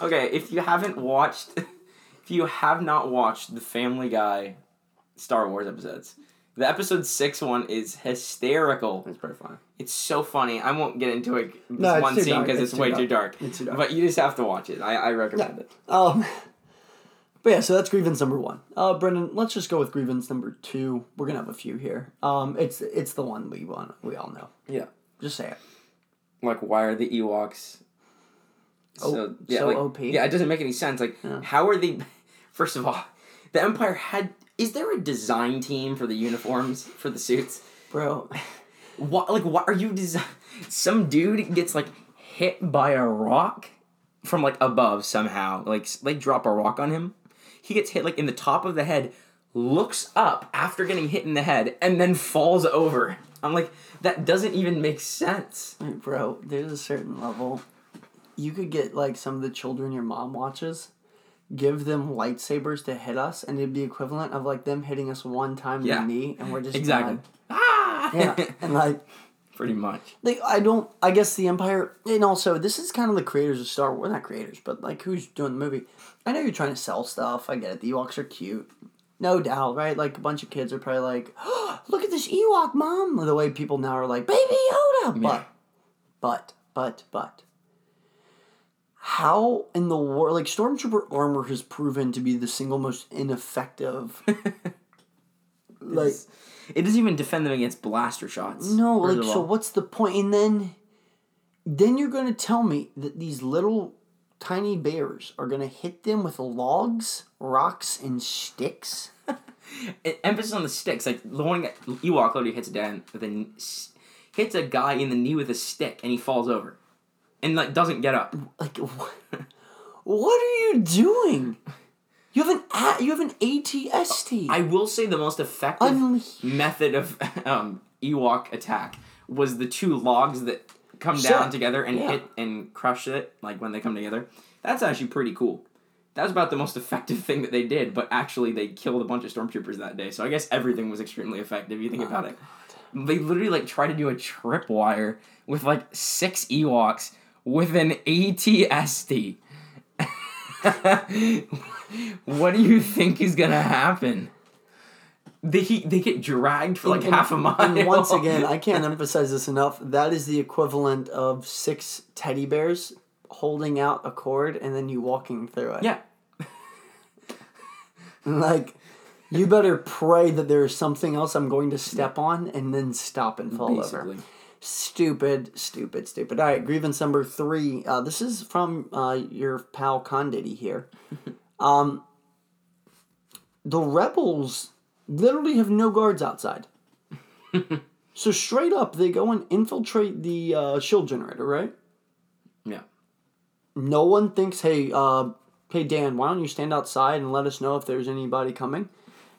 [SPEAKER 2] Okay, if you haven't watched, if you have not watched the Family Guy Star Wars episodes, the episode six one is hysterical.
[SPEAKER 1] It's pretty funny.
[SPEAKER 2] It's so funny. I won't get into it
[SPEAKER 1] No,
[SPEAKER 2] one scene because
[SPEAKER 1] It's
[SPEAKER 2] it's,
[SPEAKER 1] too
[SPEAKER 2] way
[SPEAKER 1] dark.
[SPEAKER 2] too dark.
[SPEAKER 1] It's too dark.
[SPEAKER 2] But you just have to watch it. I, I recommend it.
[SPEAKER 1] Um, <laughs> but yeah, so that's grievance number one. Uh, Brendan, let's just go with grievance number two. We're gonna have a few here. Um, it's it's the one we want. We all know.
[SPEAKER 2] Yeah.
[SPEAKER 1] Just say it.
[SPEAKER 2] Like, why are the Ewoks?
[SPEAKER 1] Oh,
[SPEAKER 2] yeah,
[SPEAKER 1] so
[SPEAKER 2] like,
[SPEAKER 1] OP?
[SPEAKER 2] Yeah, it doesn't make any sense. Like, how are they? <laughs> First of all, the Empire had. Is there a design team for the uniforms for the suits?
[SPEAKER 1] Bro,
[SPEAKER 2] What like what are you design? Some dude gets like hit by a rock from like above somehow. Like they drop a rock on him. He gets hit like in the top of the head, looks up after getting hit in the head, and then falls over. I'm like that doesn't even make sense.
[SPEAKER 1] Mm, bro, there's a certain level. You could get like some of the children your mom watches, give them lightsabers to hit us, and it'd be equivalent of like them hitting us one time in
[SPEAKER 2] Yeah.
[SPEAKER 1] the knee, and we're just
[SPEAKER 2] Exactly.
[SPEAKER 1] done.
[SPEAKER 2] Ah.
[SPEAKER 1] Yeah, and <laughs> like
[SPEAKER 2] Pretty much.
[SPEAKER 1] like I don't I guess the Empire and also this is kind of the creators of Star Wars not creators, but like who's doing the movie. I know you're trying to sell stuff, I get it. The Ewoks are cute. No doubt, right? Like a bunch of kids are probably like, oh, <gasps> look at this Ewok mom the way people now are like, baby Yoda But
[SPEAKER 2] Yeah.
[SPEAKER 1] but but but how in the war like stormtrooper armor has proven to be the single most ineffective <laughs> like
[SPEAKER 2] It's- it doesn't even defend them against blaster shots.
[SPEAKER 1] No, like so what's the point? And then then you're gonna tell me that these little tiny bears are gonna hit them with logs, rocks, and sticks? <laughs>
[SPEAKER 2] Emphasis on the sticks. Like the one Ewok literally hits a dad with a kn- s- hits a guy in the knee with a stick, and he falls over, and like doesn't get up.
[SPEAKER 1] Like what, what are you doing? <laughs> You have an a, you have an ATST.
[SPEAKER 2] I will say the most effective
[SPEAKER 1] Unle-
[SPEAKER 2] method of <laughs> um, Ewok attack was the two logs that come
[SPEAKER 1] Sure.
[SPEAKER 2] down together and
[SPEAKER 1] Yeah.
[SPEAKER 2] hit and crush it like when they come together. That's actually pretty cool. that was about the most <laughs> effective thing that they did, but actually they killed a bunch of stormtroopers that day. So I guess everything was extremely effective. You think
[SPEAKER 1] Oh,
[SPEAKER 2] about it. They literally like tried to do a tripwire with like six Ewoks with an ATST. <laughs> what do you think is gonna happen? They they get dragged for like
[SPEAKER 1] And-
[SPEAKER 2] half a mile.
[SPEAKER 1] And once <laughs> again, I can't emphasize this enough. That is the equivalent of six teddy bears holding out a cord and then you walking through it.
[SPEAKER 2] yeah, <laughs>
[SPEAKER 1] Like, you better pray that there's something else I'm going to step on and then stop and fall over. Stupid, stupid, stupid. All right, grievance number three. Uh, this is from uh, your pal Conditty here. <laughs> Um, the rebels literally have no guards outside. <laughs> so straight up, they go and infiltrate the uh, shield generator, right?
[SPEAKER 2] Yeah.
[SPEAKER 1] No one thinks, hey, uh, hey Dan, why don't you stand outside and let us know if there's anybody coming?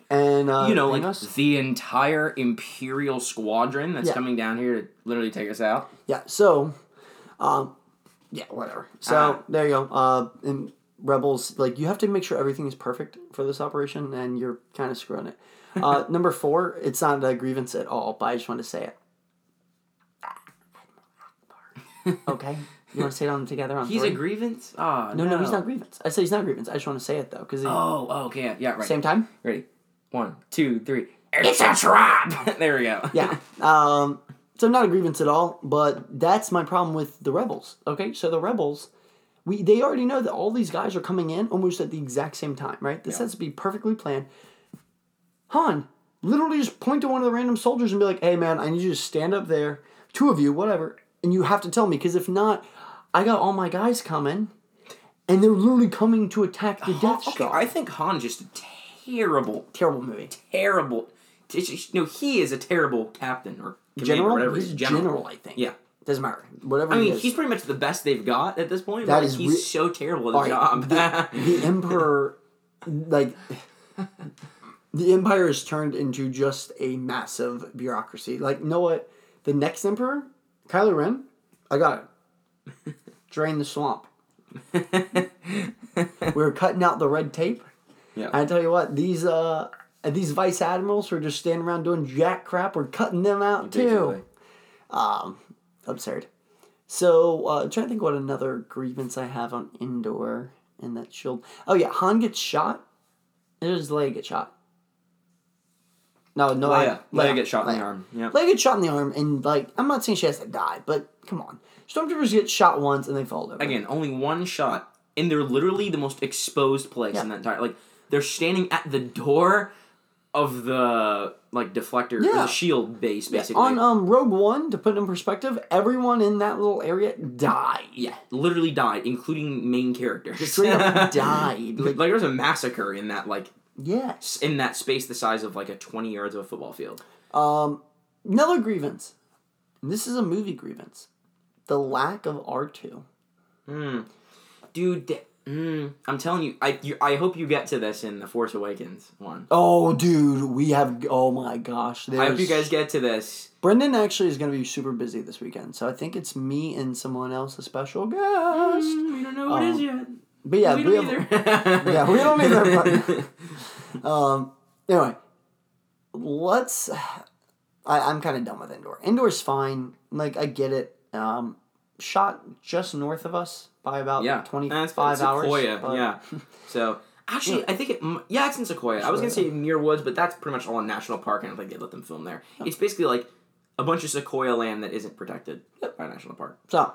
[SPEAKER 1] And uh,
[SPEAKER 2] you know, like
[SPEAKER 1] us?
[SPEAKER 2] the entire Imperial squadron that's
[SPEAKER 1] Yeah.
[SPEAKER 2] coming down here to literally take us out.
[SPEAKER 1] Yeah, so, um, yeah, whatever. So
[SPEAKER 2] Ah.
[SPEAKER 1] there you go. Uh, and rebels, like you have to make sure everything is perfect for this operation, and you're kind of screwing it. Uh, <laughs> number four, it's not a grievance at all, but I just want to say it. <laughs> Okay, you want to say it on together on
[SPEAKER 2] He's
[SPEAKER 1] three?
[SPEAKER 2] a grievance. oh
[SPEAKER 1] no, no, he's not grievance. I say he's not grievance. I just want to say it though, because
[SPEAKER 2] Oh, oh, okay, yeah, yeah, right.
[SPEAKER 1] same time.
[SPEAKER 2] Ready? One, two, three. It's a trap. <laughs> there we go.
[SPEAKER 1] Yeah. Um, so not a grievance at all, but that's my problem with the rebels. Okay, so the rebels, we they already know that all these guys are coming in almost at the exact same time, right? This
[SPEAKER 2] Yeah.
[SPEAKER 1] has to be perfectly planned. Han, literally just point to one of the random soldiers and be like, "Hey, man, I need you to stand up there, two of you, whatever, and you have to tell me because if not, I got all my guys coming." And they're literally coming to attack the Death
[SPEAKER 2] Okay,
[SPEAKER 1] Star.
[SPEAKER 2] I think Han just a terrible,
[SPEAKER 1] Terrible movie.
[SPEAKER 2] terrible. No, he is a terrible captain or
[SPEAKER 1] General?
[SPEAKER 2] whatever.
[SPEAKER 1] He's
[SPEAKER 2] He's
[SPEAKER 1] general. I think.
[SPEAKER 2] Yeah.
[SPEAKER 1] Doesn't matter. Whatever
[SPEAKER 2] I mean,
[SPEAKER 1] is.
[SPEAKER 2] he's pretty much the best they've got at this point.
[SPEAKER 1] That
[SPEAKER 2] That
[SPEAKER 1] is
[SPEAKER 2] is he's
[SPEAKER 1] re-
[SPEAKER 2] so terrible at his
[SPEAKER 1] right,
[SPEAKER 2] job.
[SPEAKER 1] the, <laughs> the emperor like the empire has turned into just a massive bureaucracy like know what the next emperor kylo ren i got it <laughs> drain the swamp <laughs> we're cutting out the red tape
[SPEAKER 2] Yeah.
[SPEAKER 1] i tell you what these uh these vice admirals who are just standing around doing jack crap we're cutting them out too um, absurd. So, uh, trying to think what another grievance I have on Endor and that shield. Oh yeah, Han gets shot. And his leg gets shot. No, no,
[SPEAKER 2] Leia,
[SPEAKER 1] I,
[SPEAKER 2] Leia gets shot in
[SPEAKER 1] Leia.
[SPEAKER 2] the arm. Yeah.
[SPEAKER 1] Leia gets shot in the arm, and like I'm not saying she has to die, but come on, stormtroopers get shot once and they fall over.
[SPEAKER 2] Again, only one shot, and they're literally the most exposed place in that entire. Like they're standing at the door of the like deflector or
[SPEAKER 1] Yeah.
[SPEAKER 2] the shield base, basically.
[SPEAKER 1] On um Rogue One, to put it in perspective, everyone in that little area died.
[SPEAKER 2] yeah, literally died, including main characters.
[SPEAKER 1] Straight up <laughs> died.
[SPEAKER 2] Like,
[SPEAKER 1] Like
[SPEAKER 2] there was a massacre in that like
[SPEAKER 1] yes.
[SPEAKER 2] in that space the size of like a twenty yards of a football field.
[SPEAKER 1] Um, another grievance. And this is a movie grievance. The lack of R two.
[SPEAKER 2] Hmm. Dude, mm, I'm telling you, I you, I hope you get to this in the Force Awakens one.
[SPEAKER 1] Oh, dude, we have. Oh my gosh,
[SPEAKER 2] I hope you guys get to this.
[SPEAKER 1] Brendan actually is going to be super busy this weekend, so I think it's me and someone else, a special guest.
[SPEAKER 2] Mm, we don't know what it is
[SPEAKER 1] Um,
[SPEAKER 2] yet.
[SPEAKER 1] But yeah,
[SPEAKER 2] we
[SPEAKER 1] we,
[SPEAKER 2] don't
[SPEAKER 1] have.
[SPEAKER 2] either.
[SPEAKER 1] Yeah, we don't either. But, <laughs> um. Anyway, let's. I, I'm kind of done with Endor. Endor's fine. Like I get it. Um, shot just north of us by about
[SPEAKER 2] yeah,
[SPEAKER 1] twenty
[SPEAKER 2] That's-
[SPEAKER 1] five hours.
[SPEAKER 2] Sequoia,
[SPEAKER 1] but-
[SPEAKER 2] yeah. <laughs> So actually, I think it. Yeah, it's in Sequoia. I was gonna say Muir Woods, but that's pretty much all a national park, and I think they let them film there. It's basically like a bunch of Sequoia land that isn't protected by a national park.
[SPEAKER 1] So,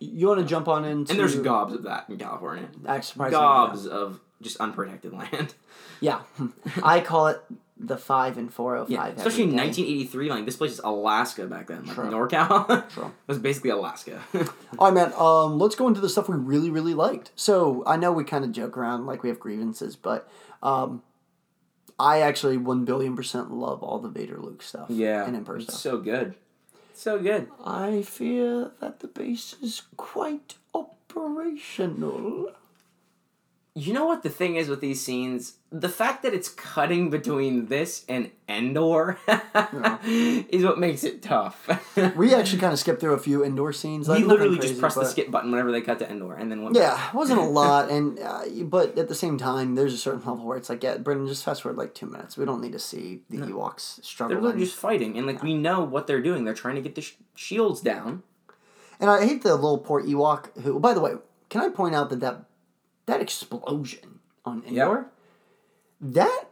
[SPEAKER 1] you want to jump on into
[SPEAKER 2] And there's gobs of that in California.
[SPEAKER 1] Actually, surprisingly,
[SPEAKER 2] Gobs of just unprotected <laughs> land.
[SPEAKER 1] Yeah, <laughs> I call it the five and four oh five.
[SPEAKER 2] Especially in 1983. Like this place is Alaska back then. Like
[SPEAKER 1] True.
[SPEAKER 2] NorCal. <laughs>
[SPEAKER 1] True.
[SPEAKER 2] it was basically Alaska. <laughs>
[SPEAKER 1] All right, man. Um, let's go into the stuff we really, really liked. So I know we kind of joke around like we have grievances, but um, I actually one billion percent love all the Vader Luke stuff.
[SPEAKER 2] yeah,
[SPEAKER 1] and
[SPEAKER 2] it's
[SPEAKER 1] stuff.
[SPEAKER 2] so good. So good.
[SPEAKER 1] I fear that the base is quite operational.
[SPEAKER 2] You know what the thing is with these scenes? The fact that it's cutting between this and Endor <laughs> is what makes it tough. <laughs>
[SPEAKER 1] We actually kind of skipped through a few Endor scenes. Like
[SPEAKER 2] we literally
[SPEAKER 1] crazy,
[SPEAKER 2] just pressed the skip button whenever they cut to Endor, and then went.
[SPEAKER 1] Yeah, it wasn't a lot, <laughs> and uh, but at the same time, there's a certain level where it's like, yeah, Brendan, just fast forward like two minutes. We don't need to see the Ewoks struggle.
[SPEAKER 2] They're just fighting, and like we know what they're doing. They're trying to get the sh- shields down.
[SPEAKER 1] And I hate the little poor Ewok who. By the way, can I point out that that that explosion on
[SPEAKER 2] Yeah.
[SPEAKER 1] Endor, that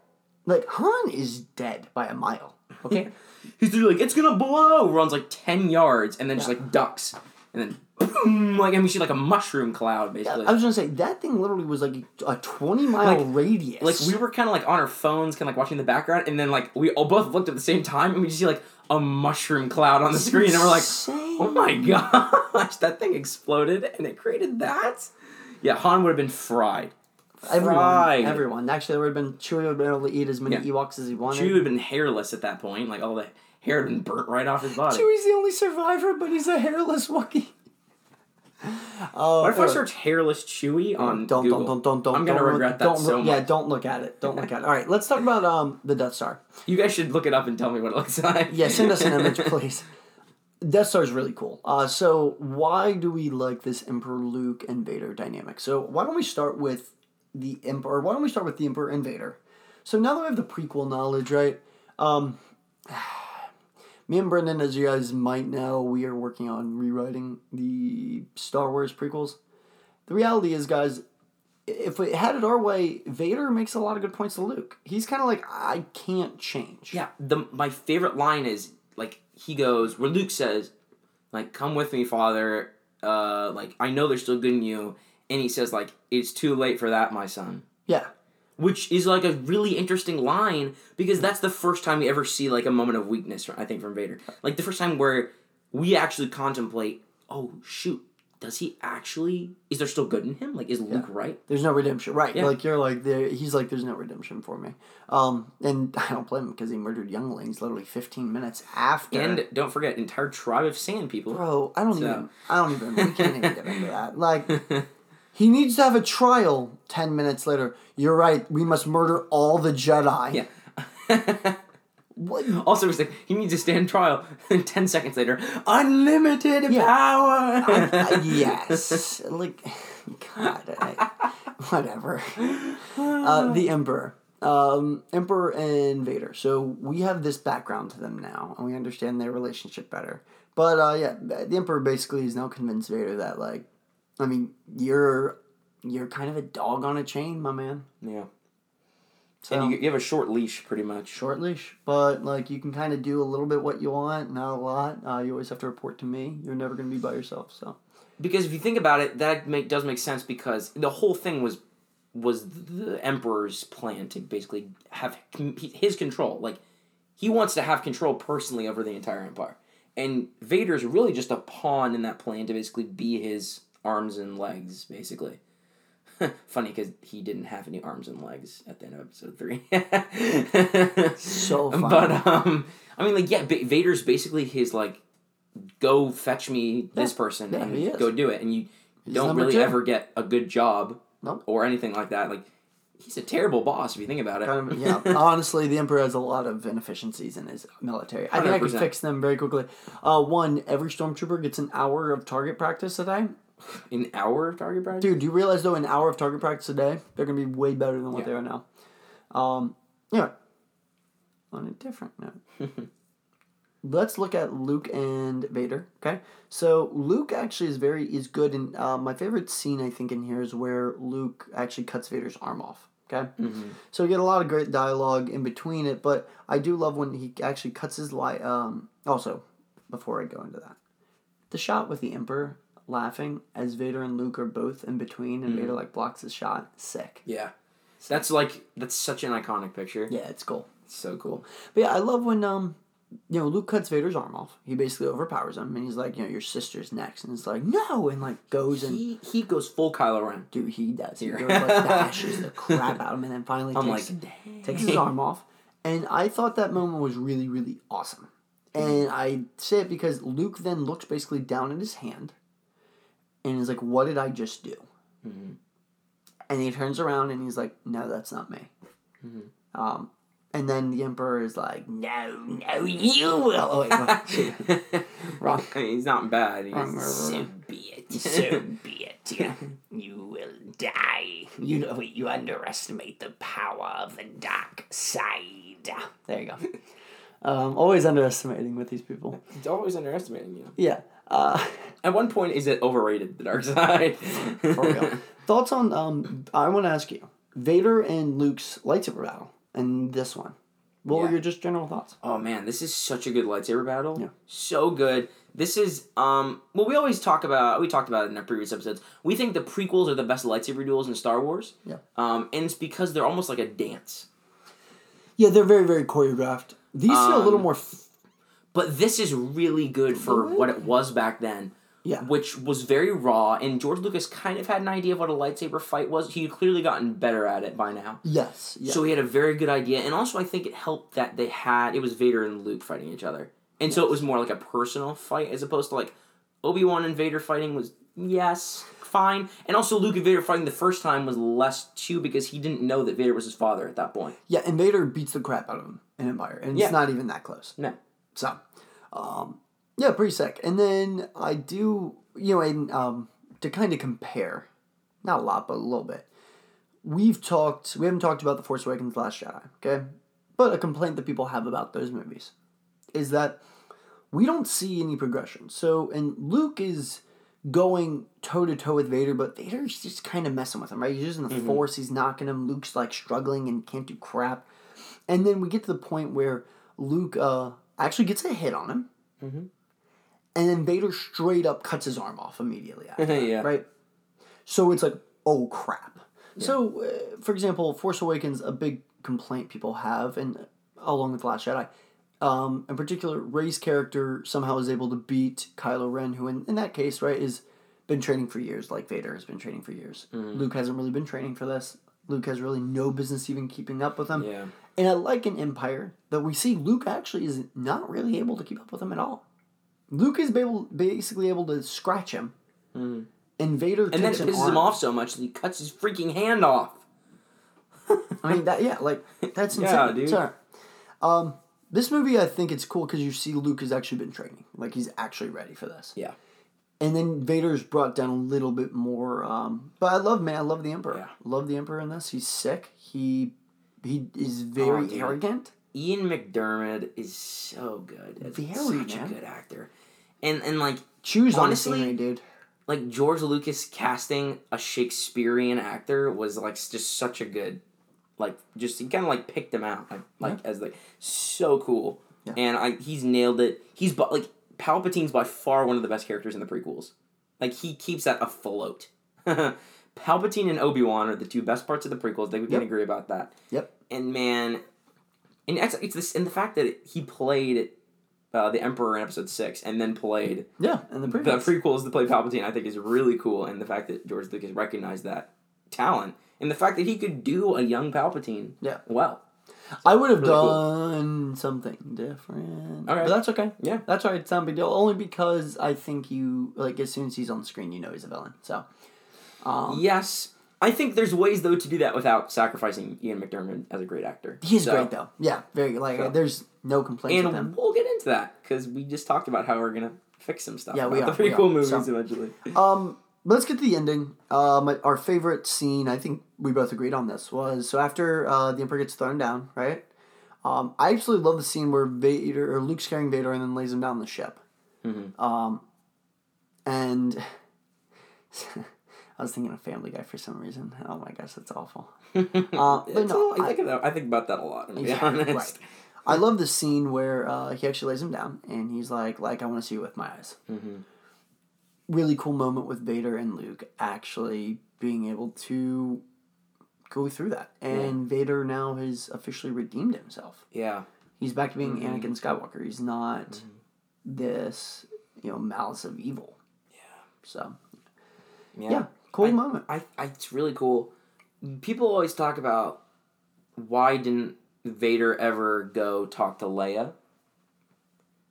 [SPEAKER 1] like Han is dead by a mile. Okay, <laughs>
[SPEAKER 2] He's literally like, "It's gonna blow!" Runs like ten yards, and then just like ducks, and then boom! Like I mean, she's like a mushroom cloud, basically.
[SPEAKER 1] I was gonna say that thing literally was like a twenty mile
[SPEAKER 2] Like-
[SPEAKER 1] radius.
[SPEAKER 2] like we were kind of like on our phones, kind of like watching the background, and then like we all both looked at the same time, and we just see like a mushroom cloud on the screen, and we're like, "Oh my <laughs> gosh, that thing exploded, and it created that." Yeah, Han would have been fried.
[SPEAKER 1] Everyone,
[SPEAKER 2] Fried.
[SPEAKER 1] everyone. Actually, there would have been Chewie would have been able to eat as many
[SPEAKER 2] Yeah.
[SPEAKER 1] Ewoks as he wanted.
[SPEAKER 2] Chewie would have been hairless at that point, like all the hair had been burnt right off his body.
[SPEAKER 1] Chewie's the only survivor, but he's a hairless Wookiee. <laughs> Oh,
[SPEAKER 2] What if I search hairless Chewie on
[SPEAKER 1] don't,
[SPEAKER 2] Google?
[SPEAKER 1] don't, don't, don't, don't.
[SPEAKER 2] I'm gonna
[SPEAKER 1] don't,
[SPEAKER 2] regret that
[SPEAKER 1] don't,
[SPEAKER 2] so much.
[SPEAKER 1] Yeah, don't look at it. Don't look at it. All right, let's talk about um the Death Star.
[SPEAKER 2] You guys should look it up and tell me what it looks <laughs> like.
[SPEAKER 1] Yeah, send us an image, <laughs> please. Death Star is really cool. Uh, so why do we like this Emperor Luke and Vader dynamic? So why don't we start with the Emperor? Why don't we start with the Emperor and Vader? So now that we have the prequel knowledge, right? Um, <sighs> me and Brendan, as you guys might know, we are working on rewriting the Star Wars prequels. The reality is, guys, if we had it our way, Vader makes a lot of good points to Luke. He's kind of like, I can't change.
[SPEAKER 2] Yeah, the my favorite line is he goes where Luke says, like, "Come with me, Father." Uh, like I know there's still good in you, and he says like, "It's too late for that, my son."
[SPEAKER 1] Yeah.
[SPEAKER 2] Which is like a really interesting line because that's the first time we ever see like a moment of weakness. I think from Vader, like the first time where we actually contemplate, "Oh shoot, does he actually? Is there still good in him? Like, is Luke right?"
[SPEAKER 1] There's no redemption, right?
[SPEAKER 2] Yeah.
[SPEAKER 1] Like you're like there. He's like, there's no redemption for me. Um, and <laughs> I don't blame him because he murdered younglings literally 15 minutes after.
[SPEAKER 2] And don't forget, entire tribe of sand people.
[SPEAKER 1] bro, I don't
[SPEAKER 2] So-
[SPEAKER 1] even. I don't even. We can't even get into that. <laughs> Like, he needs to have a trial. 10 minutes later, you're right. We must murder all the Jedi.
[SPEAKER 2] Yeah. <laughs>
[SPEAKER 1] What?
[SPEAKER 2] Also, he's like, he needs to stand trial. <laughs> And 10 seconds later, unlimited
[SPEAKER 1] Yeah.
[SPEAKER 2] power!
[SPEAKER 1] Uh, <laughs> yes. Like, God, I, whatever. Uh, the Emperor. Um, Emperor and Vader. So we have this background to them now, and we understand their relationship better. But uh, yeah, the Emperor basically is now convinced Vader that like, I mean, you're you're kind of a dog on a chain, my man.
[SPEAKER 2] yeah.
[SPEAKER 1] So
[SPEAKER 2] And you, you have a short leash, pretty much.
[SPEAKER 1] short leash, but like you can kind of do a little bit what you want, not a lot. Uh, you always have to report to me. You're never gonna be by yourself. So
[SPEAKER 2] Because if you think about it, that make, does make sense because the whole thing was was the Emperor's plan to basically have his control. Like, he wants to have control personally over the entire Empire. And Vader's really just a pawn in that plan to basically be his arms and legs, basically. <laughs> Funny because he didn't have any arms and legs at the end of episode three. <laughs>
[SPEAKER 1] So <laughs> funny.
[SPEAKER 2] But um, I mean, like, yeah, ba- Vader's basically his like, go fetch me this
[SPEAKER 1] Yeah.
[SPEAKER 2] person
[SPEAKER 1] Yeah,
[SPEAKER 2] and go do it, and you don't really
[SPEAKER 1] two.
[SPEAKER 2] ever get a good job
[SPEAKER 1] Nope.
[SPEAKER 2] or anything like that. Like, he's a terrible boss if you think about it.
[SPEAKER 1] kind of yeah. Honestly, the Emperor has a lot of inefficiencies in his military. I think I could fix them very quickly. Uh, one, every stormtrooper gets an hour of target practice a day.
[SPEAKER 2] An hour of target practice.
[SPEAKER 1] Dude, do you realize though, an hour of target practice a day, they're gonna be way better than what
[SPEAKER 2] Yeah.
[SPEAKER 1] they are now. Um, yeah. On a different note, <laughs> let's look at Luke and Vader. Okay, so Luke actually is very is good, and uh, my favorite scene I think in here is where Luke actually cuts Vader's arm off. Okay, so we get a lot of great dialogue in between it, but I do love when he actually cuts his light. Um, also, before I go into that, the shot with the Emperor laughing as Vader and Luke are both in between, and Vader like blocks his shot. Sick.
[SPEAKER 2] Yeah, that's like that's such an iconic picture.
[SPEAKER 1] Yeah, it's cool.
[SPEAKER 2] It's so cool.
[SPEAKER 1] But yeah, I love when um, you know, Luke cuts Vader's arm off. He basically overpowers him, and he's like, you know, your sister's next, and it's like, no, and like goes and.
[SPEAKER 2] He he goes full Kylo Ren.
[SPEAKER 1] Dude, he does. He
[SPEAKER 2] Here.
[SPEAKER 1] goes, like <laughs> bashes the crap out of him, and then finally <laughs>
[SPEAKER 2] I'm
[SPEAKER 1] takes,
[SPEAKER 2] like, dang.
[SPEAKER 1] takes his arm off. And I thought that moment was really, really awesome. And I say it because Luke then looks basically down at his hand, and he's like, "What did I just do?" And he turns around and he's like, "No, that's not me."
[SPEAKER 2] Mm-hmm.
[SPEAKER 1] Um, and then the emperor is like, "No, no, you will." Oh, wait. <laughs> Wrong.
[SPEAKER 2] I mean, he's not bad. He's,
[SPEAKER 1] Wrong,
[SPEAKER 2] so be it.
[SPEAKER 1] so <laughs> be it. You will die. You know you underestimate the power of the dark side. There you go. Um, always underestimating with these people.
[SPEAKER 2] It's always underestimating you.
[SPEAKER 1] Yeah. Uh, <laughs>
[SPEAKER 2] At one point, is it overrated, the dark side? <laughs>
[SPEAKER 1] for real. Thoughts on? Um, I want to ask you, Vader and Luke's lightsaber battle, and this one. What were your just general thoughts?
[SPEAKER 2] Oh man, this is such a good lightsaber battle.
[SPEAKER 1] Yeah.
[SPEAKER 2] So good. This is um well we always talk about we talked about it in our previous episodes. We think the prequels are the best lightsaber duels in Star Wars.
[SPEAKER 1] Yeah.
[SPEAKER 2] Um and it's because they're almost like a dance.
[SPEAKER 1] Yeah, they're very very choreographed. These feel a little
[SPEAKER 2] Um,
[SPEAKER 1] more.
[SPEAKER 2] But this is really good for what it was back then.
[SPEAKER 1] Yeah.
[SPEAKER 2] Which was very raw and George Lucas kind of had an idea of what a lightsaber fight was. He had clearly gotten better at it by now.
[SPEAKER 1] yes. Yeah.
[SPEAKER 2] So he had a very good idea, and also I think it helped that they had it was Vader and Luke fighting each other, and so it was more like a personal fight as opposed to like Obi Wan and Vader fighting was yes fine, and also Luke and Vader fighting the first time was less too because he didn't know that Vader was his father at that point.
[SPEAKER 1] yeah, and Vader beats the crap out of him in Empire, and
[SPEAKER 2] Yeah.
[SPEAKER 1] it's not even that close.
[SPEAKER 2] No,
[SPEAKER 1] So, um, yeah, pretty sick. And then I do, you know, and um, to kind of compare, not a lot, but a little bit. We've talked. We haven't talked about the Force Awakens, Last Jedi. Okay, but a complaint that people have about those movies is that we don't see any progression. So, and Luke is going toe to toe with Vader, but Vader's just kind of messing with him, right? He's using the Force. He's knocking him. Luke's like struggling and can't do crap. And then we get to the point where Luke uh, actually gets a hit on him. And then Vader straight up cuts his arm off immediately after <laughs>
[SPEAKER 2] Yeah.
[SPEAKER 1] right? So it's like, oh crap. So, uh, for example, Force Awakens, a big complaint people have, and along with Last Jedi, um, in particular, Rey's character somehow is able to beat Kylo Ren, who in, in that case, right, is been training for years, like Vader has been training for years. Luke hasn't really been training for this. Luke has really no business even keeping up with him.
[SPEAKER 2] yeah,
[SPEAKER 1] And I like an Empire that we see Luke actually is not really able to keep up with him at all. Luke is able, basically able to scratch him, and Vader
[SPEAKER 2] and then it
[SPEAKER 1] takes an
[SPEAKER 2] pisses him off so much that he cuts his freaking hand off. <laughs>
[SPEAKER 1] I mean that yeah, like that's <laughs> insane.
[SPEAKER 2] Yeah, dude.
[SPEAKER 1] Sorry. Um, this movie I think it's cool because you see Luke has actually been training, like he's actually ready for this.
[SPEAKER 2] Yeah,
[SPEAKER 1] And then Vader's brought down a little bit more. Um, but I love man, I love the Emperor.
[SPEAKER 2] Yeah.
[SPEAKER 1] Love the Emperor in this. He's sick. He he is oh, very
[SPEAKER 2] Oh,
[SPEAKER 1] arrogant.
[SPEAKER 2] Ian McDiarmid is so good.
[SPEAKER 1] Very,
[SPEAKER 2] such
[SPEAKER 1] man.
[SPEAKER 2] a good actor, and and like
[SPEAKER 1] Choose
[SPEAKER 2] Honestly,
[SPEAKER 1] scenery, dude.
[SPEAKER 2] like George Lucas casting a Shakespearean actor was like just such a good, like just he kind of like picked him out like, like as like so cool,
[SPEAKER 1] Yeah.
[SPEAKER 2] and I he's nailed it. He's but like Palpatine's by far one of the best characters in the prequels. Like he keeps that afloat. <laughs> Palpatine and Obi Wan are the two best parts of the prequels. I think we can
[SPEAKER 1] Yep.
[SPEAKER 2] agree about that.
[SPEAKER 1] Yep.
[SPEAKER 2] And man, and it's, it's this and the fact that he played uh, the Emperor in Episode Six and then played
[SPEAKER 1] Yeah, and the
[SPEAKER 2] the
[SPEAKER 1] previous.
[SPEAKER 2] prequels to play Palpatine, I think is really cool, and the fact that George Lucas recognized that talent, and the fact that he could do a young Palpatine,
[SPEAKER 1] Yeah.
[SPEAKER 2] well,
[SPEAKER 1] I would have
[SPEAKER 2] Really cool.
[SPEAKER 1] done something different.
[SPEAKER 2] Okay.
[SPEAKER 1] But that's okay.
[SPEAKER 2] Yeah.
[SPEAKER 1] That's all right. It's not a big deal. Only because I think you, like, as soon as he's on the screen, you know he's a villain. So, um,
[SPEAKER 2] yes, I think there's ways though to do that without sacrificing Ian McDiarmid as a great actor.
[SPEAKER 1] he's
[SPEAKER 2] So-
[SPEAKER 1] great, though. Yeah, very, like,
[SPEAKER 2] So.
[SPEAKER 1] there's no complaints
[SPEAKER 2] and we'll get into that because we just talked about how we're gonna fix some stuff.
[SPEAKER 1] Yeah, we
[SPEAKER 2] the
[SPEAKER 1] are, we
[SPEAKER 2] prequel
[SPEAKER 1] are.
[SPEAKER 2] movies
[SPEAKER 1] So-
[SPEAKER 2] eventually.
[SPEAKER 1] Um, let's get to the ending. Um, our favorite scene, I think we both agreed on this, was so after uh, the Emperor gets thrown down, right? Um, I absolutely love the scene where Vader or Luke's carrying Vader and then lays him down on the ship.
[SPEAKER 2] Mhm.
[SPEAKER 1] Um, and <laughs> I was thinking of Family Guy for some reason. Oh my gosh, that's awful. <laughs> Uh, but no,
[SPEAKER 2] I, think I think about that a lot. To be
[SPEAKER 1] Yeah,
[SPEAKER 2] honest.
[SPEAKER 1] right. I love the scene where uh, he actually lays him down and he's like, like I want to see you with my eyes.
[SPEAKER 2] Mhm.
[SPEAKER 1] Really cool moment with Vader and Luke actually being able to go through that, and Vader now has officially redeemed himself.
[SPEAKER 2] Yeah.
[SPEAKER 1] He's back to being
[SPEAKER 2] Mhm.
[SPEAKER 1] Anakin Skywalker. He's not this, you know, malice of evil.
[SPEAKER 2] Yeah.
[SPEAKER 1] So
[SPEAKER 2] Yeah.
[SPEAKER 1] yeah, cool
[SPEAKER 2] I-
[SPEAKER 1] moment.
[SPEAKER 2] I, I it's really cool. People always talk about why didn't Vader ever go talk to Leia?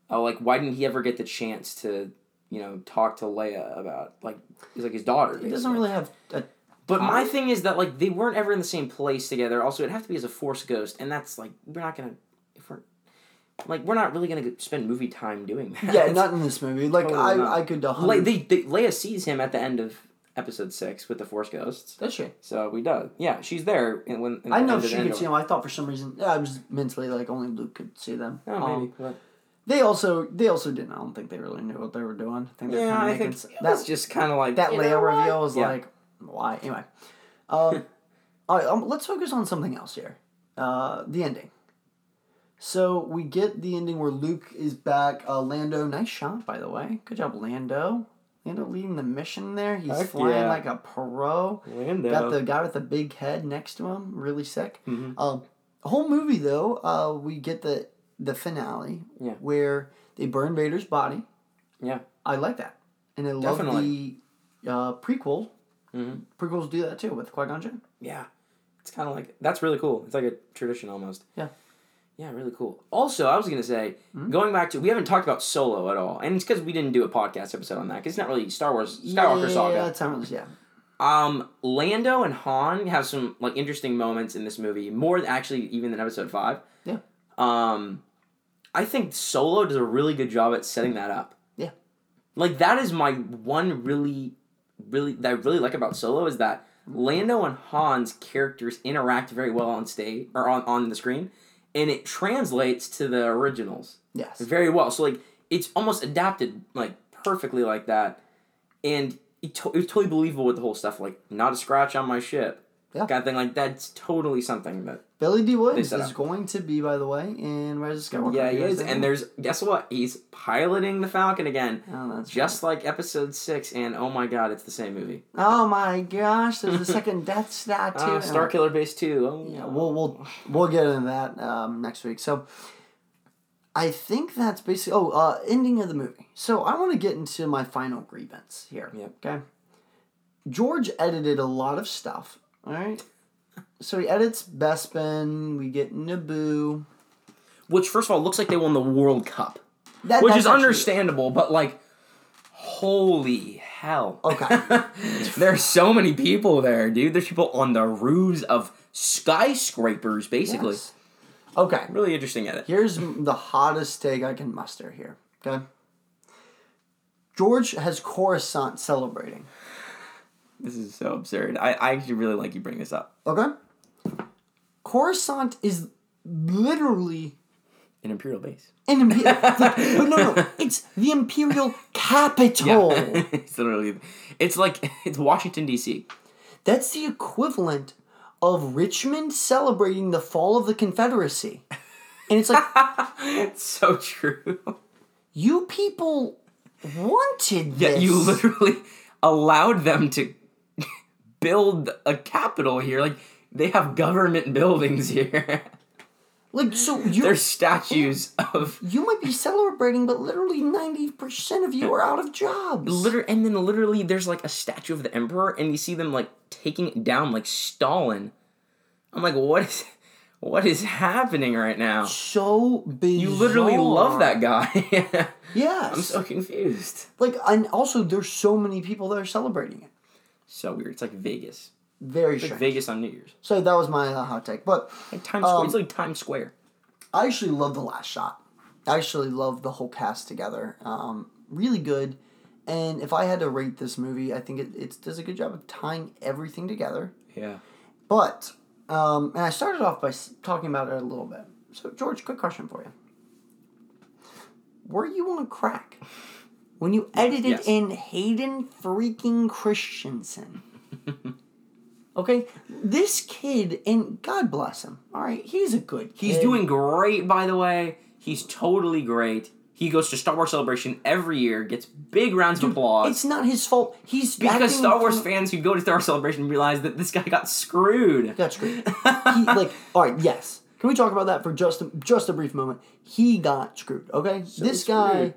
[SPEAKER 2] Oh, like why didn't he ever get the chance to, you know, talk to Leia about like he's like his daughter?
[SPEAKER 1] He doesn't really have a
[SPEAKER 2] But my thing is that like they weren't ever in the same place together. Also, it'd have to be as a Force ghost, and that's like we're not gonna if we're like we're not really gonna spend movie time doing that.
[SPEAKER 1] Yeah, not in this movie. Like
[SPEAKER 2] Totally
[SPEAKER 1] I,
[SPEAKER 2] not.
[SPEAKER 1] I could. 100
[SPEAKER 2] like they, they Leia sees him at the end of episode six with the Force ghosts.
[SPEAKER 1] That's true.
[SPEAKER 2] So we do. Yeah, she's there. In, when in
[SPEAKER 1] I know she could see them. I thought for some reason yeah, I was mentally like only Luke could see them.
[SPEAKER 2] Oh,
[SPEAKER 1] Um,
[SPEAKER 2] maybe. but-
[SPEAKER 1] They also they also didn't. I don't think they really knew what they were doing. I think they're
[SPEAKER 2] yeah,
[SPEAKER 1] kind
[SPEAKER 2] I
[SPEAKER 1] of making
[SPEAKER 2] think that's just kind of like
[SPEAKER 1] that
[SPEAKER 2] you
[SPEAKER 1] Leia reveal was
[SPEAKER 2] Yeah.
[SPEAKER 1] like why anyway. Um, <laughs> all right, um, let's focus on something else here. Uh, the ending. So we get the ending where Luke is back. Uh, Lando, nice shot by the way. Good job, Lando. Lando leading the mission there. He's
[SPEAKER 2] Heck
[SPEAKER 1] flying
[SPEAKER 2] yeah.
[SPEAKER 1] like a pro.
[SPEAKER 2] Lando.
[SPEAKER 1] Got the guy with the big head next to him. Really sick.
[SPEAKER 2] Mhm.
[SPEAKER 1] Um, whole movie though, uh, we get the the finale
[SPEAKER 2] Yeah.
[SPEAKER 1] where they burn Vader's body.
[SPEAKER 2] Yeah.
[SPEAKER 1] I like that, and I love
[SPEAKER 2] Definitely.
[SPEAKER 1] the uh, prequel.
[SPEAKER 2] Mhm.
[SPEAKER 1] Prequels do that too with Qui Gon Jinn.
[SPEAKER 2] Yeah. It's kind of like that's really cool. It's like a tradition almost.
[SPEAKER 1] Yeah.
[SPEAKER 2] Yeah, really cool. Also, I was gonna say,
[SPEAKER 1] Hmm?
[SPEAKER 2] going back to we haven't talked about Solo at all, and it's because we didn't do a podcast episode on that. Because it's not really Star Wars Skywalker
[SPEAKER 1] yeah,
[SPEAKER 2] saga.
[SPEAKER 1] that's how it is, yeah.
[SPEAKER 2] Um, Lando and Han have some like interesting moments in this movie, more actually even than Episode Five.
[SPEAKER 1] Yeah.
[SPEAKER 2] Um, I think Solo does a really good job at setting that up.
[SPEAKER 1] Yeah.
[SPEAKER 2] Like that is my one really, really that I really like about Solo is that Lando and Han's characters interact very well on stage or on on the screen, and it translates to the originals
[SPEAKER 1] Yes.
[SPEAKER 2] very well. So like it's almost adapted like perfectly like that, and it, to- it was totally believable with the whole stuff like not a scratch on my ship,
[SPEAKER 1] Yeah.
[SPEAKER 2] kind of thing. Like that's totally something that
[SPEAKER 1] Billy Dee Williams is
[SPEAKER 2] up.
[SPEAKER 1] going to be, by the way, in Rise of Skywalker.
[SPEAKER 2] yeah he is. And there's guess what he's piloting the Falcon again,
[SPEAKER 1] Oh, that's
[SPEAKER 2] just like Episode Six. And oh my God, it's the same movie.
[SPEAKER 1] Oh my gosh! There's a second Death Star too. <laughs>
[SPEAKER 2] Ah, Starkiller Base Two. Oh
[SPEAKER 1] Yeah, we'll we'll we'll get into that um, next week. So, I think that's basically. Oh, uh, ending of the movie. So I want to get into my final grievance here.
[SPEAKER 2] Yep.
[SPEAKER 1] Okay. George edited a lot of stuff. All right. So he edits Bespin. We get Naboo.
[SPEAKER 2] Which first of all looks like they won the World Cup,
[SPEAKER 1] That,
[SPEAKER 2] which
[SPEAKER 1] that's
[SPEAKER 2] is
[SPEAKER 1] actually-
[SPEAKER 2] understandable, but like, holy hell.
[SPEAKER 1] Okay. <laughs>
[SPEAKER 2] There's so many people there, dude. There's people on the roofs of skyscrapers, basically.
[SPEAKER 1] Yes. Okay.
[SPEAKER 2] Really interesting edit.
[SPEAKER 1] Here's the hottest take I can muster here. Okay. George has Coruscant celebrating.
[SPEAKER 2] This is so absurd. I, I actually really like you bring this up.
[SPEAKER 1] Okay. Coruscant is literally
[SPEAKER 2] An Imperial base.
[SPEAKER 1] an imperial. <laughs> but no, no, it's the imperial capital. Yeah. <laughs>
[SPEAKER 2] it's literally, it's like, it's Washington, D.C.
[SPEAKER 1] That's the equivalent of Richmond celebrating the fall of the Confederacy. And it's like, <laughs>
[SPEAKER 2] it's so true.
[SPEAKER 1] you people wanted this.
[SPEAKER 2] Yeah, you literally allowed them to build a capital here. Like, they have government <laughs> buildings here.
[SPEAKER 1] like so you
[SPEAKER 2] There's statues of
[SPEAKER 1] you might be celebrating, but literally ninety percent of you are out of jobs.
[SPEAKER 2] Liter- and then literally there's like a statue of the emperor and you see them like taking it down like Stalin. I'm like, what is what is happening right now?
[SPEAKER 1] so bizarre.
[SPEAKER 2] You literally love that guy. <laughs>
[SPEAKER 1] Yes.
[SPEAKER 2] I'm so confused.
[SPEAKER 1] like, and also there's so many people that are celebrating it.
[SPEAKER 2] So weird. It's like Vegas.
[SPEAKER 1] Very
[SPEAKER 2] It's like
[SPEAKER 1] strange.
[SPEAKER 2] Vegas on New Year's.
[SPEAKER 1] So that was my uh, hot take, but
[SPEAKER 2] Like Times Square.
[SPEAKER 1] Um,
[SPEAKER 2] It's like Times Square.
[SPEAKER 1] I actually love the last shot. I actually love the whole cast together. Um, really good. And if I had to rate this movie, I think it, it does a good job of tying everything together.
[SPEAKER 2] Yeah.
[SPEAKER 1] But, um, and I started off by talking about it a little bit. So, George, quick question for you. Were you on crack when you edited
[SPEAKER 2] Yes.
[SPEAKER 1] in Hayden freaking Christensen? <laughs> okay? This kid, and God bless him, all right? He's a good kid.
[SPEAKER 2] He's doing great, by the way. He's totally great. He goes to Star Wars Celebration every year, gets big rounds of applause.
[SPEAKER 1] It's not his fault. He's
[SPEAKER 2] because Star Wars
[SPEAKER 1] from-
[SPEAKER 2] fans who go to Star Wars Celebration realize that this guy got screwed.
[SPEAKER 1] That's <laughs> great. he, like, all right, yes. Can we talk about that for just a, just a brief moment? He got screwed. Okay, this guy
[SPEAKER 2] screwed.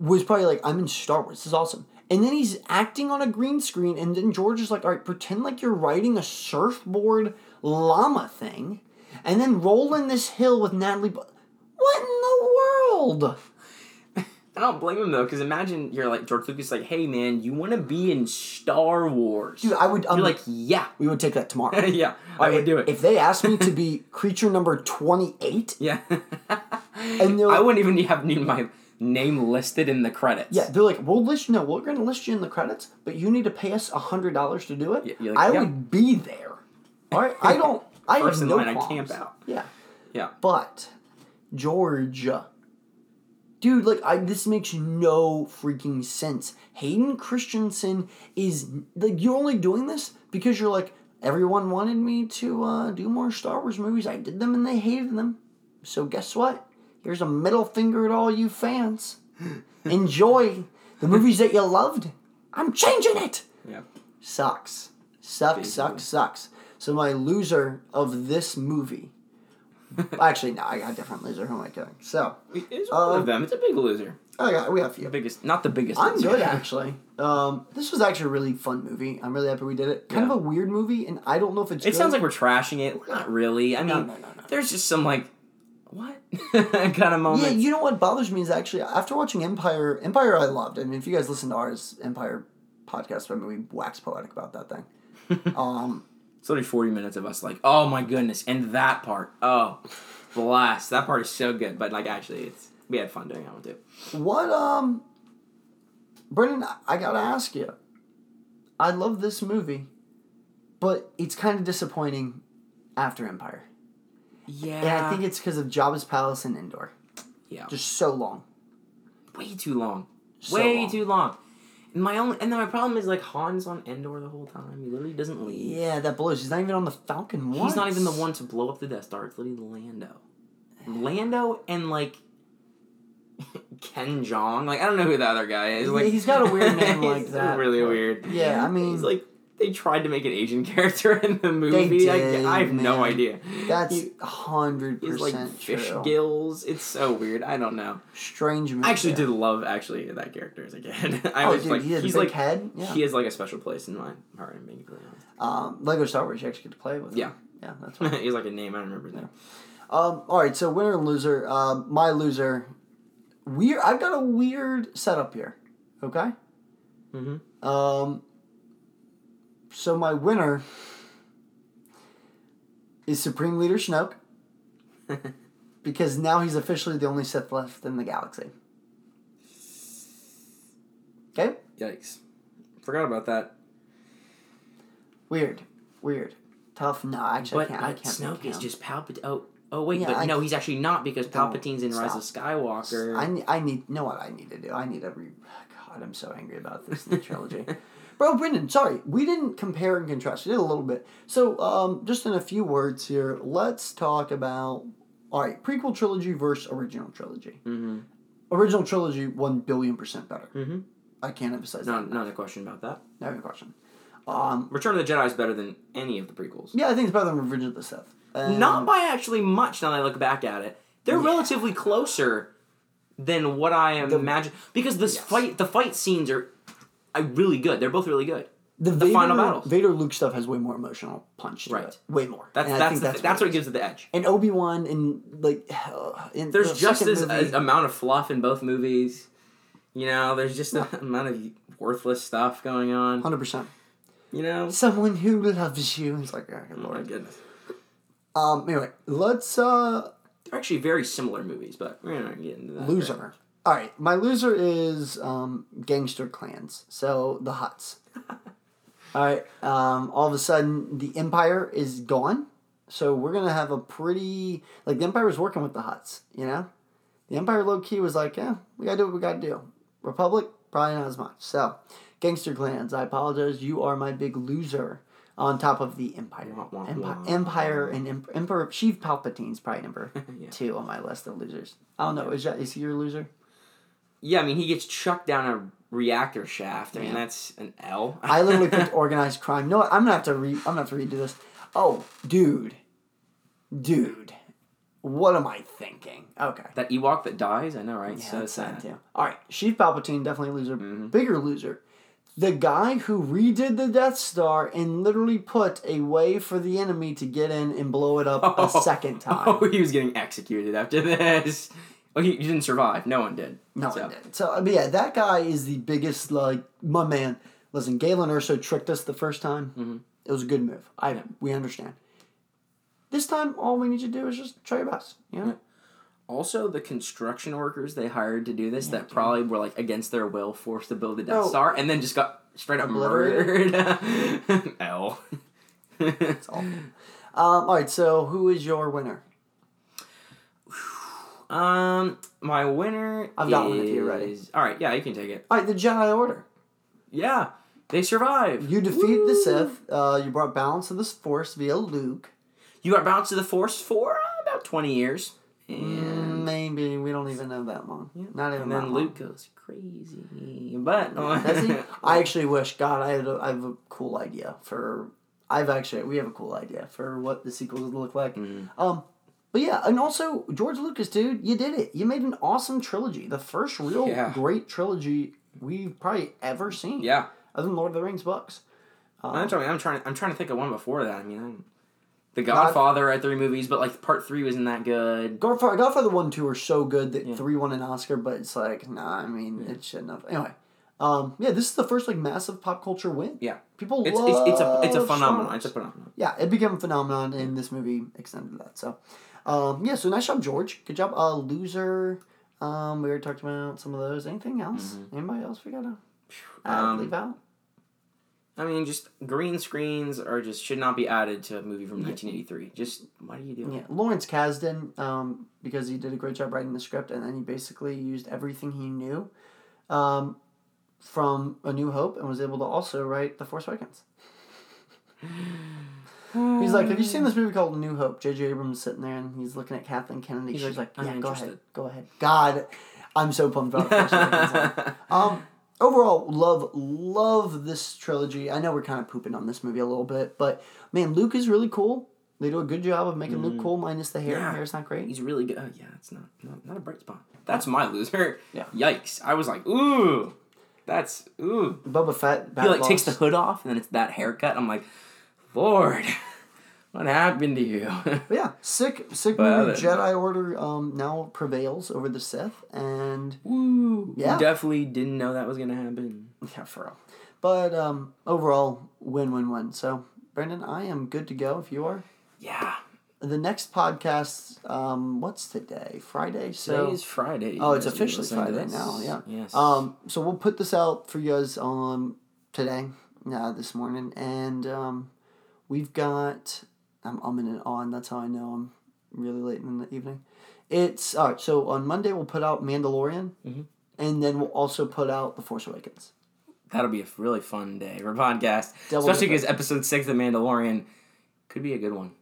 [SPEAKER 1] Was probably like, "I'm in Star Wars. This is awesome." And then he's acting on a green screen, and then George is like, "All right, pretend like you're riding a surfboard llama thing, and then roll in this hill with Natalie." Bu- what in the world? <laughs>
[SPEAKER 2] I don't blame him though, because imagine you're like George Lucas, like, hey man, you want to be in Star Wars?
[SPEAKER 1] Dude, I would.
[SPEAKER 2] You're
[SPEAKER 1] Um,
[SPEAKER 2] like, yeah,
[SPEAKER 1] we would take that tomorrow. <laughs>
[SPEAKER 2] yeah, I would do it.
[SPEAKER 1] If they asked me to be <laughs> creature number 28,
[SPEAKER 2] yeah,
[SPEAKER 1] And they're
[SPEAKER 2] I wouldn't even have need my name listed in the credits.
[SPEAKER 1] yeah, they're like, we'll list no, we're to list you in the credits, but you need to pay us $100 to do it.
[SPEAKER 2] Yeah, you're like,
[SPEAKER 1] I
[SPEAKER 2] yeah.
[SPEAKER 1] would be there. All right? I don't. I
[SPEAKER 2] First
[SPEAKER 1] have no
[SPEAKER 2] line, I
[SPEAKER 1] qualms.
[SPEAKER 2] camp out.
[SPEAKER 1] Yeah.
[SPEAKER 2] yeah.
[SPEAKER 1] But George, dude, like I this makes no freaking sense. Hayden Christensen is like you're only doing this because you're like everyone wanted me to uh, do more Star Wars movies. I did them and they hated them. So guess what? Here's a middle finger at all you fans. Enjoy the movies that you loved. I'm changing it.
[SPEAKER 2] Yeah.
[SPEAKER 1] Sucks. Sucks, sucks, sucks. So my loser of this movie. Actually, no, I got a different loser. Who am I kidding? So,
[SPEAKER 2] It's one
[SPEAKER 1] Um,
[SPEAKER 2] of them. It's a big loser.
[SPEAKER 1] I got we have a few.
[SPEAKER 2] The biggest, not the biggest.
[SPEAKER 1] I'm good <laughs> actually. Um, this was actually a really fun movie. I'm really happy we did it. Kind
[SPEAKER 2] Yeah.
[SPEAKER 1] of a weird movie, and I don't know if it's.
[SPEAKER 2] It
[SPEAKER 1] good.
[SPEAKER 2] sounds like we're trashing it. Not really. I mean,
[SPEAKER 1] No, no, no, no.
[SPEAKER 2] there's just some like, what <laughs> kind of moments.
[SPEAKER 1] Yeah, you know what bothers me is actually after watching Empire. Empire, I loved. I mean, if you guys listen to ours Empire podcast, I mean, we wax poetic about that thing. <laughs> um,
[SPEAKER 2] It's only 40 minutes of us like, oh my goodness, and that part, oh, blast. That part is so good. But like, actually, it's we had fun doing that one too.
[SPEAKER 1] What um Brendan, I- I gotta ask you. I love this movie, but it's kind of disappointing after Empire.
[SPEAKER 2] Yeah.
[SPEAKER 1] And I think it's because of Jabba's Palace and Endor.
[SPEAKER 2] yeah.
[SPEAKER 1] Just so long.
[SPEAKER 2] way too long.
[SPEAKER 1] So
[SPEAKER 2] way
[SPEAKER 1] long.
[SPEAKER 2] too long. And my only and then my problem is like Han's on Endor the whole time. He literally doesn't leave.
[SPEAKER 1] Yeah, that blows. He's not even on the Falcon once.
[SPEAKER 2] He's not even the one to blow up the Death Star. It's literally Lando. Lando and like <laughs> Ken Jong. Like I don't know who the other guy is. Like
[SPEAKER 1] he's got a weird <laughs> name like that,
[SPEAKER 2] Really weird.
[SPEAKER 1] Yeah, I mean-
[SPEAKER 2] he's like they tried to make an Asian <laughs> character in the movie. I-
[SPEAKER 1] did,
[SPEAKER 2] I, have no idea.
[SPEAKER 1] That's a hundred
[SPEAKER 2] He's like
[SPEAKER 1] percent
[SPEAKER 2] fish
[SPEAKER 1] true.
[SPEAKER 2] gills. It's so weird. I don't know.
[SPEAKER 1] Strange movie.
[SPEAKER 2] I actually did love actually that character as a kid. <laughs> I
[SPEAKER 1] Oh,
[SPEAKER 2] was
[SPEAKER 1] dude,
[SPEAKER 2] like,
[SPEAKER 1] he has a
[SPEAKER 2] he's
[SPEAKER 1] big
[SPEAKER 2] like
[SPEAKER 1] head. Yeah.
[SPEAKER 2] he has like a special place in my heart. I'm being completely honest.
[SPEAKER 1] um, Lego Star Wars. You actually get to play with. him.
[SPEAKER 2] Yeah.
[SPEAKER 1] Yeah, that's <laughs> right.
[SPEAKER 2] he's like a name. I don't remember his name.
[SPEAKER 1] Um, all right, so winner and loser. Um, my loser. Weird. I've got a weird setup here. Okay.
[SPEAKER 2] Mm-hmm.
[SPEAKER 1] Um. So my winner is Supreme Leader Snoke <laughs> because now he's officially the only Sith left in the galaxy. Okay.
[SPEAKER 2] Yikes! Forgot about that.
[SPEAKER 1] Weird. Weird. Tough. No, actually,
[SPEAKER 2] But,
[SPEAKER 1] I can't. I can't.
[SPEAKER 2] Snoke is just Palpatine. Oh, oh wait,
[SPEAKER 1] Yeah,
[SPEAKER 2] but
[SPEAKER 1] I-
[SPEAKER 2] no, he's actually not because
[SPEAKER 1] Don't
[SPEAKER 2] Palpatine's in Rise of Skywalker.
[SPEAKER 1] I, ne- I need know what I need to do. I need to re. God, I'm so angry about this in the trilogy. <laughs> Bro, Brendan, sorry, we didn't compare and contrast. We did a little bit. So, um, just in a few words here, let's talk about all right, prequel trilogy versus original trilogy.
[SPEAKER 2] mm-hmm.
[SPEAKER 1] Original trilogy, one billion percent better.
[SPEAKER 2] Mm-hmm.
[SPEAKER 1] I can't emphasize
[SPEAKER 2] No,
[SPEAKER 1] that.
[SPEAKER 2] not a question about that.
[SPEAKER 1] No question. Um,
[SPEAKER 2] Return of the Jedi is better than any of the prequels.
[SPEAKER 1] yeah, I think it's better than Revenge of the Sith. And-
[SPEAKER 2] Not by actually much. Now that I look back at it, they're
[SPEAKER 1] Yeah.
[SPEAKER 2] relatively closer than what I
[SPEAKER 1] The-
[SPEAKER 2] imagine. Because this
[SPEAKER 1] Yes.
[SPEAKER 2] fight, the fight scenes are, are really good. They're both really good.
[SPEAKER 1] the,
[SPEAKER 2] the
[SPEAKER 1] Vader,
[SPEAKER 2] final battles.
[SPEAKER 1] Vader Luke stuff has way more emotional punch to
[SPEAKER 2] Right.
[SPEAKER 1] it. Way more.
[SPEAKER 2] That's
[SPEAKER 1] And I
[SPEAKER 2] that's the, that's, what
[SPEAKER 1] it
[SPEAKER 2] gives it the edge.
[SPEAKER 1] and Obi Wan and like <sighs> in
[SPEAKER 2] There's
[SPEAKER 1] the
[SPEAKER 2] just as
[SPEAKER 1] movie-
[SPEAKER 2] amount of fluff in both movies. You know, there's just an amount of worthless stuff going on.
[SPEAKER 1] hundred percent.
[SPEAKER 2] You know.
[SPEAKER 1] Someone who loves you. It's like, oh, good
[SPEAKER 2] Oh my goodness.
[SPEAKER 1] Um. Anyway, let's uh
[SPEAKER 2] They're actually very similar movies, but we're not getting into that.
[SPEAKER 1] loser. All right, my loser is um gangster clans. So the Hutts. <laughs> All right. Um. All of a sudden, the Empire is gone. So we're gonna have a pretty like the Empire was working with the Hutts. You know, the Empire low key was like, yeah, we gotta do what we gotta do. Republic probably not as much. So, gangster clans. I apologize. You are my big loser. On top of the Empire,
[SPEAKER 2] Wah, wah,
[SPEAKER 1] Empire,
[SPEAKER 2] wah.
[SPEAKER 1] Empire, and Em- Emperor Sheev Palpatine's probably number <laughs>
[SPEAKER 2] Yeah.
[SPEAKER 1] two on my list of losers. I don't know. Is that is he your loser?
[SPEAKER 2] Yeah, I mean, he gets chucked down a reactor shaft. I mean,
[SPEAKER 1] Yeah.
[SPEAKER 2] that's an L.
[SPEAKER 1] I literally picked <laughs> organized crime. No, I'm gonna have to re. I'm gonna have to redo this. Oh, dude, dude, what am I thinking? Okay.
[SPEAKER 2] that Ewok that dies. I know, right?
[SPEAKER 1] Yeah,
[SPEAKER 2] so
[SPEAKER 1] that's sad too. All right, Sheev Palpatine definitely a loser.
[SPEAKER 2] Mhm.
[SPEAKER 1] Bigger loser. The guy who redid the Death Star and literally put a way for the enemy to get in and blow it up a <laughs> second time. <laughs>
[SPEAKER 2] Oh, he was getting executed after this. Oh, you, you didn't survive. No one did.
[SPEAKER 1] No
[SPEAKER 2] so.
[SPEAKER 1] one did. So I mean, yeah, that guy is the biggest. Like my man. Listen, Galen Erso tricked us the first time.
[SPEAKER 2] Mm-hmm.
[SPEAKER 1] It was a good move. I we understand. This time, all we need to do is just try your best. You know.
[SPEAKER 2] Also, the construction workers they hired to do this that probably were like against their will forced to build the Death
[SPEAKER 1] Oh.
[SPEAKER 2] Star and then just got straight up murdered. <laughs> L.
[SPEAKER 1] It's awful. Um, all right. So who is your winner?
[SPEAKER 2] Um, my winner.
[SPEAKER 1] I've got one if you're ready.
[SPEAKER 2] All right, yeah, you can take it.
[SPEAKER 1] All right, the Jedi Order.
[SPEAKER 2] Yeah, they survive.
[SPEAKER 1] You defeat the Sith. Uh, you brought balance to the Force via Luke.
[SPEAKER 2] You got balance to the Force for uh, about twenty years, and,
[SPEAKER 1] Mm, Maybe we don't even know that long. Not even
[SPEAKER 2] and
[SPEAKER 1] that
[SPEAKER 2] then
[SPEAKER 1] long.
[SPEAKER 2] Luke goes crazy. But? <laughs>
[SPEAKER 1] I actually wish God I had a, I have a cool idea for. I've actually we have a cool idea for what the sequels would look like.
[SPEAKER 2] Mm.
[SPEAKER 1] Um, but yeah, and also George Lucas, dude, you did it. You made an awesome trilogy, the first real
[SPEAKER 2] Yeah.
[SPEAKER 1] great trilogy we've probably ever seen.
[SPEAKER 2] yeah,
[SPEAKER 1] other than Lord of the Rings books.
[SPEAKER 2] I'm trying. I'm trying. I'm trying to think of one before that. I mean, I'm, The Godfather had three movies, but like part three wasn't that good.
[SPEAKER 1] Godfather, Godfather one, and two are so good that
[SPEAKER 2] Yeah.
[SPEAKER 1] three won an Oscar, but it's like, nah, I mean, it shouldn't have. Anyway, um, yeah, this is the first like massive pop culture win.
[SPEAKER 2] Yeah.
[SPEAKER 1] People
[SPEAKER 2] It's
[SPEAKER 1] love
[SPEAKER 2] it's, it's a it's a phenomenon. It's a phenomenon.
[SPEAKER 1] yeah, it became a phenomenon, and this movie extended that. So, um, yeah, so nice job, George. Good job. Uh, loser. Um, we already talked about some of those. Anything else? Anybody else we gotta
[SPEAKER 2] Mm-hmm. Um,
[SPEAKER 1] leave out?
[SPEAKER 2] I mean, just green screens are just should not be added to a movie from 1983. Just why do you do?
[SPEAKER 1] Yeah, Lawrence Kasdan, um, because he did a great job writing the script, and then he basically used everything he knew um, from A New Hope and was able to also write The Force Awakens. <laughs> He's like, have you seen this movie called New Hope? J.J. Abrams sitting there and he's looking at Kathleen Kennedy.
[SPEAKER 2] He's
[SPEAKER 1] She's
[SPEAKER 2] like,
[SPEAKER 1] like, yeah, go ahead, go ahead. God, I'm so pumped about Awakens. <laughs> Um, overall, love love this trilogy. I know we're kind of pooping on this movie a little bit, but man, Luke is really cool. They do a good job of making Luke cool, minus the hair.
[SPEAKER 2] Mm. Yeah.
[SPEAKER 1] Hair's not great.
[SPEAKER 2] He's really good. Oh, yeah, it's not, not not a bright spot. That's my loser.
[SPEAKER 1] Yeah.
[SPEAKER 2] Yikes! I was like, ooh, that's ooh.
[SPEAKER 1] Boba Fett.
[SPEAKER 2] He like takes the hood off, and then it's that haircut. I'm like, Lord, <laughs> what happened to you?
[SPEAKER 1] Yeah, sick, sick
[SPEAKER 2] But.
[SPEAKER 1] Jedi Order um now prevails over the Sith, and
[SPEAKER 2] Woo!
[SPEAKER 1] Yeah.
[SPEAKER 2] Definitely didn't know that was gonna happen.
[SPEAKER 1] yeah, for real. But um, overall, win, win, win. So, Brendan, I am good to go. If you are,
[SPEAKER 2] Yeah.
[SPEAKER 1] the next podcast, um, what's today? Friday. So
[SPEAKER 2] Today is Friday.
[SPEAKER 1] Oh, it's officially Friday now, yeah.
[SPEAKER 2] Yes.
[SPEAKER 1] Um, so we'll put this out for you guys um today, uh, this morning, and um, we've got. I'm umming it on. That's how I know I'm really late in the evening. It's all right. So on Monday we'll put out Mandalorian,
[SPEAKER 2] Mhm.
[SPEAKER 1] and then we'll also put out The Force Awakens.
[SPEAKER 2] That'll be a really fun day for podcast,
[SPEAKER 1] Double
[SPEAKER 2] especially because episode six of Mandalorian could be a good one.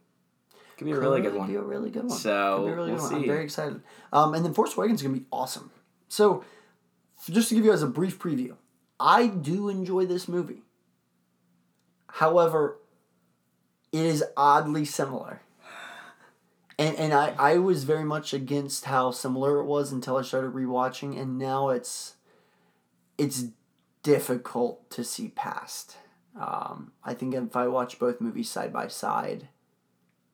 [SPEAKER 2] Could be a really good
[SPEAKER 1] Could
[SPEAKER 2] one.
[SPEAKER 1] Be a really good one.
[SPEAKER 2] So,
[SPEAKER 1] Could be a really
[SPEAKER 2] we'll
[SPEAKER 1] good one. I'm very excited. Um, and then Force Awakens is gonna be awesome. So, just to give you guys a brief preview, I do enjoy this movie. However, it is oddly similar. And and I, I was very much against how similar it was until I started rewatching, and now it's it's difficult to see past. Um, I think if I watch both movies side by side,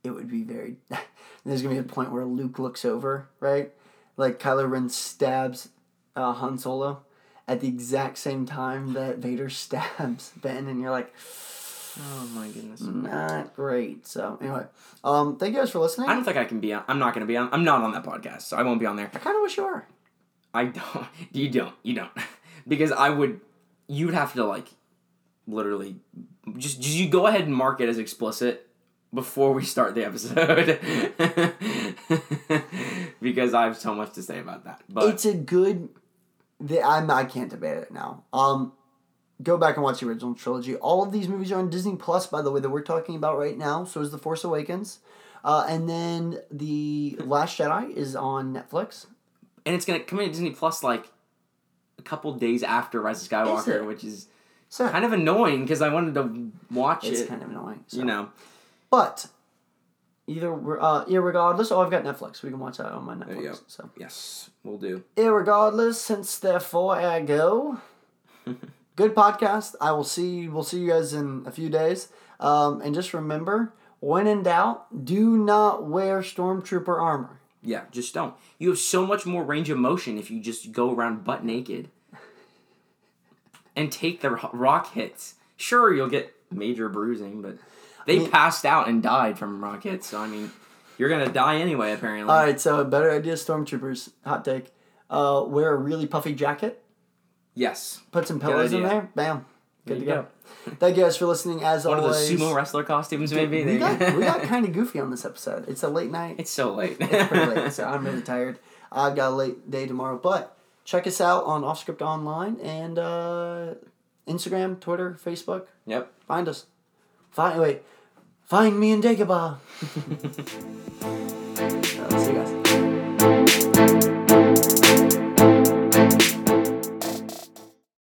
[SPEAKER 1] it would be very. <laughs> there's gonna be a point where Luke looks over, right? Like Kylo Ren stabs uh, Han Solo at the exact same time that Vader <laughs> stabs Ben, and you're like,
[SPEAKER 2] Oh my goodness.
[SPEAKER 1] not great. So anyway, um, thank you guys for listening.
[SPEAKER 2] I don't think I can be on. I'm not going to be on. I'm not on that podcast, so I won't be on there.
[SPEAKER 1] I kind of wish you were.
[SPEAKER 2] I don't. <laughs> You don't. You don't. <laughs> because I would. You'd have to like, literally, just, just you go ahead and mark it as explicit before we start the episode. <laughs> because I have so much to say about that. But
[SPEAKER 1] it's a good. The, I'm I can't debate it now. Um, go back and watch the original trilogy. All of these movies are on Disney Plus, by the way, that we're talking about right now. So is the Force Awakens, uh, and then the Last Jedi is on Netflix.
[SPEAKER 2] and it's gonna come in Disney Plus like a couple days after Rise of Skywalker,
[SPEAKER 1] it?
[SPEAKER 2] which is
[SPEAKER 1] So
[SPEAKER 2] kind of annoying because I wanted to watch
[SPEAKER 1] it's
[SPEAKER 2] it.
[SPEAKER 1] It's kind of annoying. So.
[SPEAKER 2] You know.
[SPEAKER 1] but either uh, irregardless, oh, I've got Netflix. We can watch that on my Netflix. So
[SPEAKER 2] Yes, we'll do.
[SPEAKER 1] irregardless, since therefore I go. <laughs> Good podcast. I will see. We'll see you guys in a few days. Um, and just remember, when in doubt, do not wear stormtrooper armor.
[SPEAKER 2] Yeah, just don't. You have so much more range of motion if you just go around butt naked <laughs> and take the rock hits. Sure, you'll get major bruising, but they
[SPEAKER 1] mean-
[SPEAKER 2] passed out and died from rock hits. So I mean, you're gonna die anyway. Apparently.
[SPEAKER 1] All right, so a better idea, stormtroopers. Hot take. Uh, wear a really puffy jacket.
[SPEAKER 2] Yes.
[SPEAKER 1] Put some pillows in there. Bam. Good to
[SPEAKER 2] you
[SPEAKER 1] go. Thank you guys for listening. As
[SPEAKER 2] One of
[SPEAKER 1] always,
[SPEAKER 2] those sumo wrestler costumes, maybe.
[SPEAKER 1] we got we got <laughs> kind of goofy on this episode. It's a late night.
[SPEAKER 2] it's so late.
[SPEAKER 1] It's pretty late, <laughs> so I'm really tired. I've got a late day tomorrow, but check us out on Offscript Online and uh, Instagram, Twitter, Facebook.
[SPEAKER 2] Yep.
[SPEAKER 1] Find us. Find wait. Find me in Dagobah. <laughs>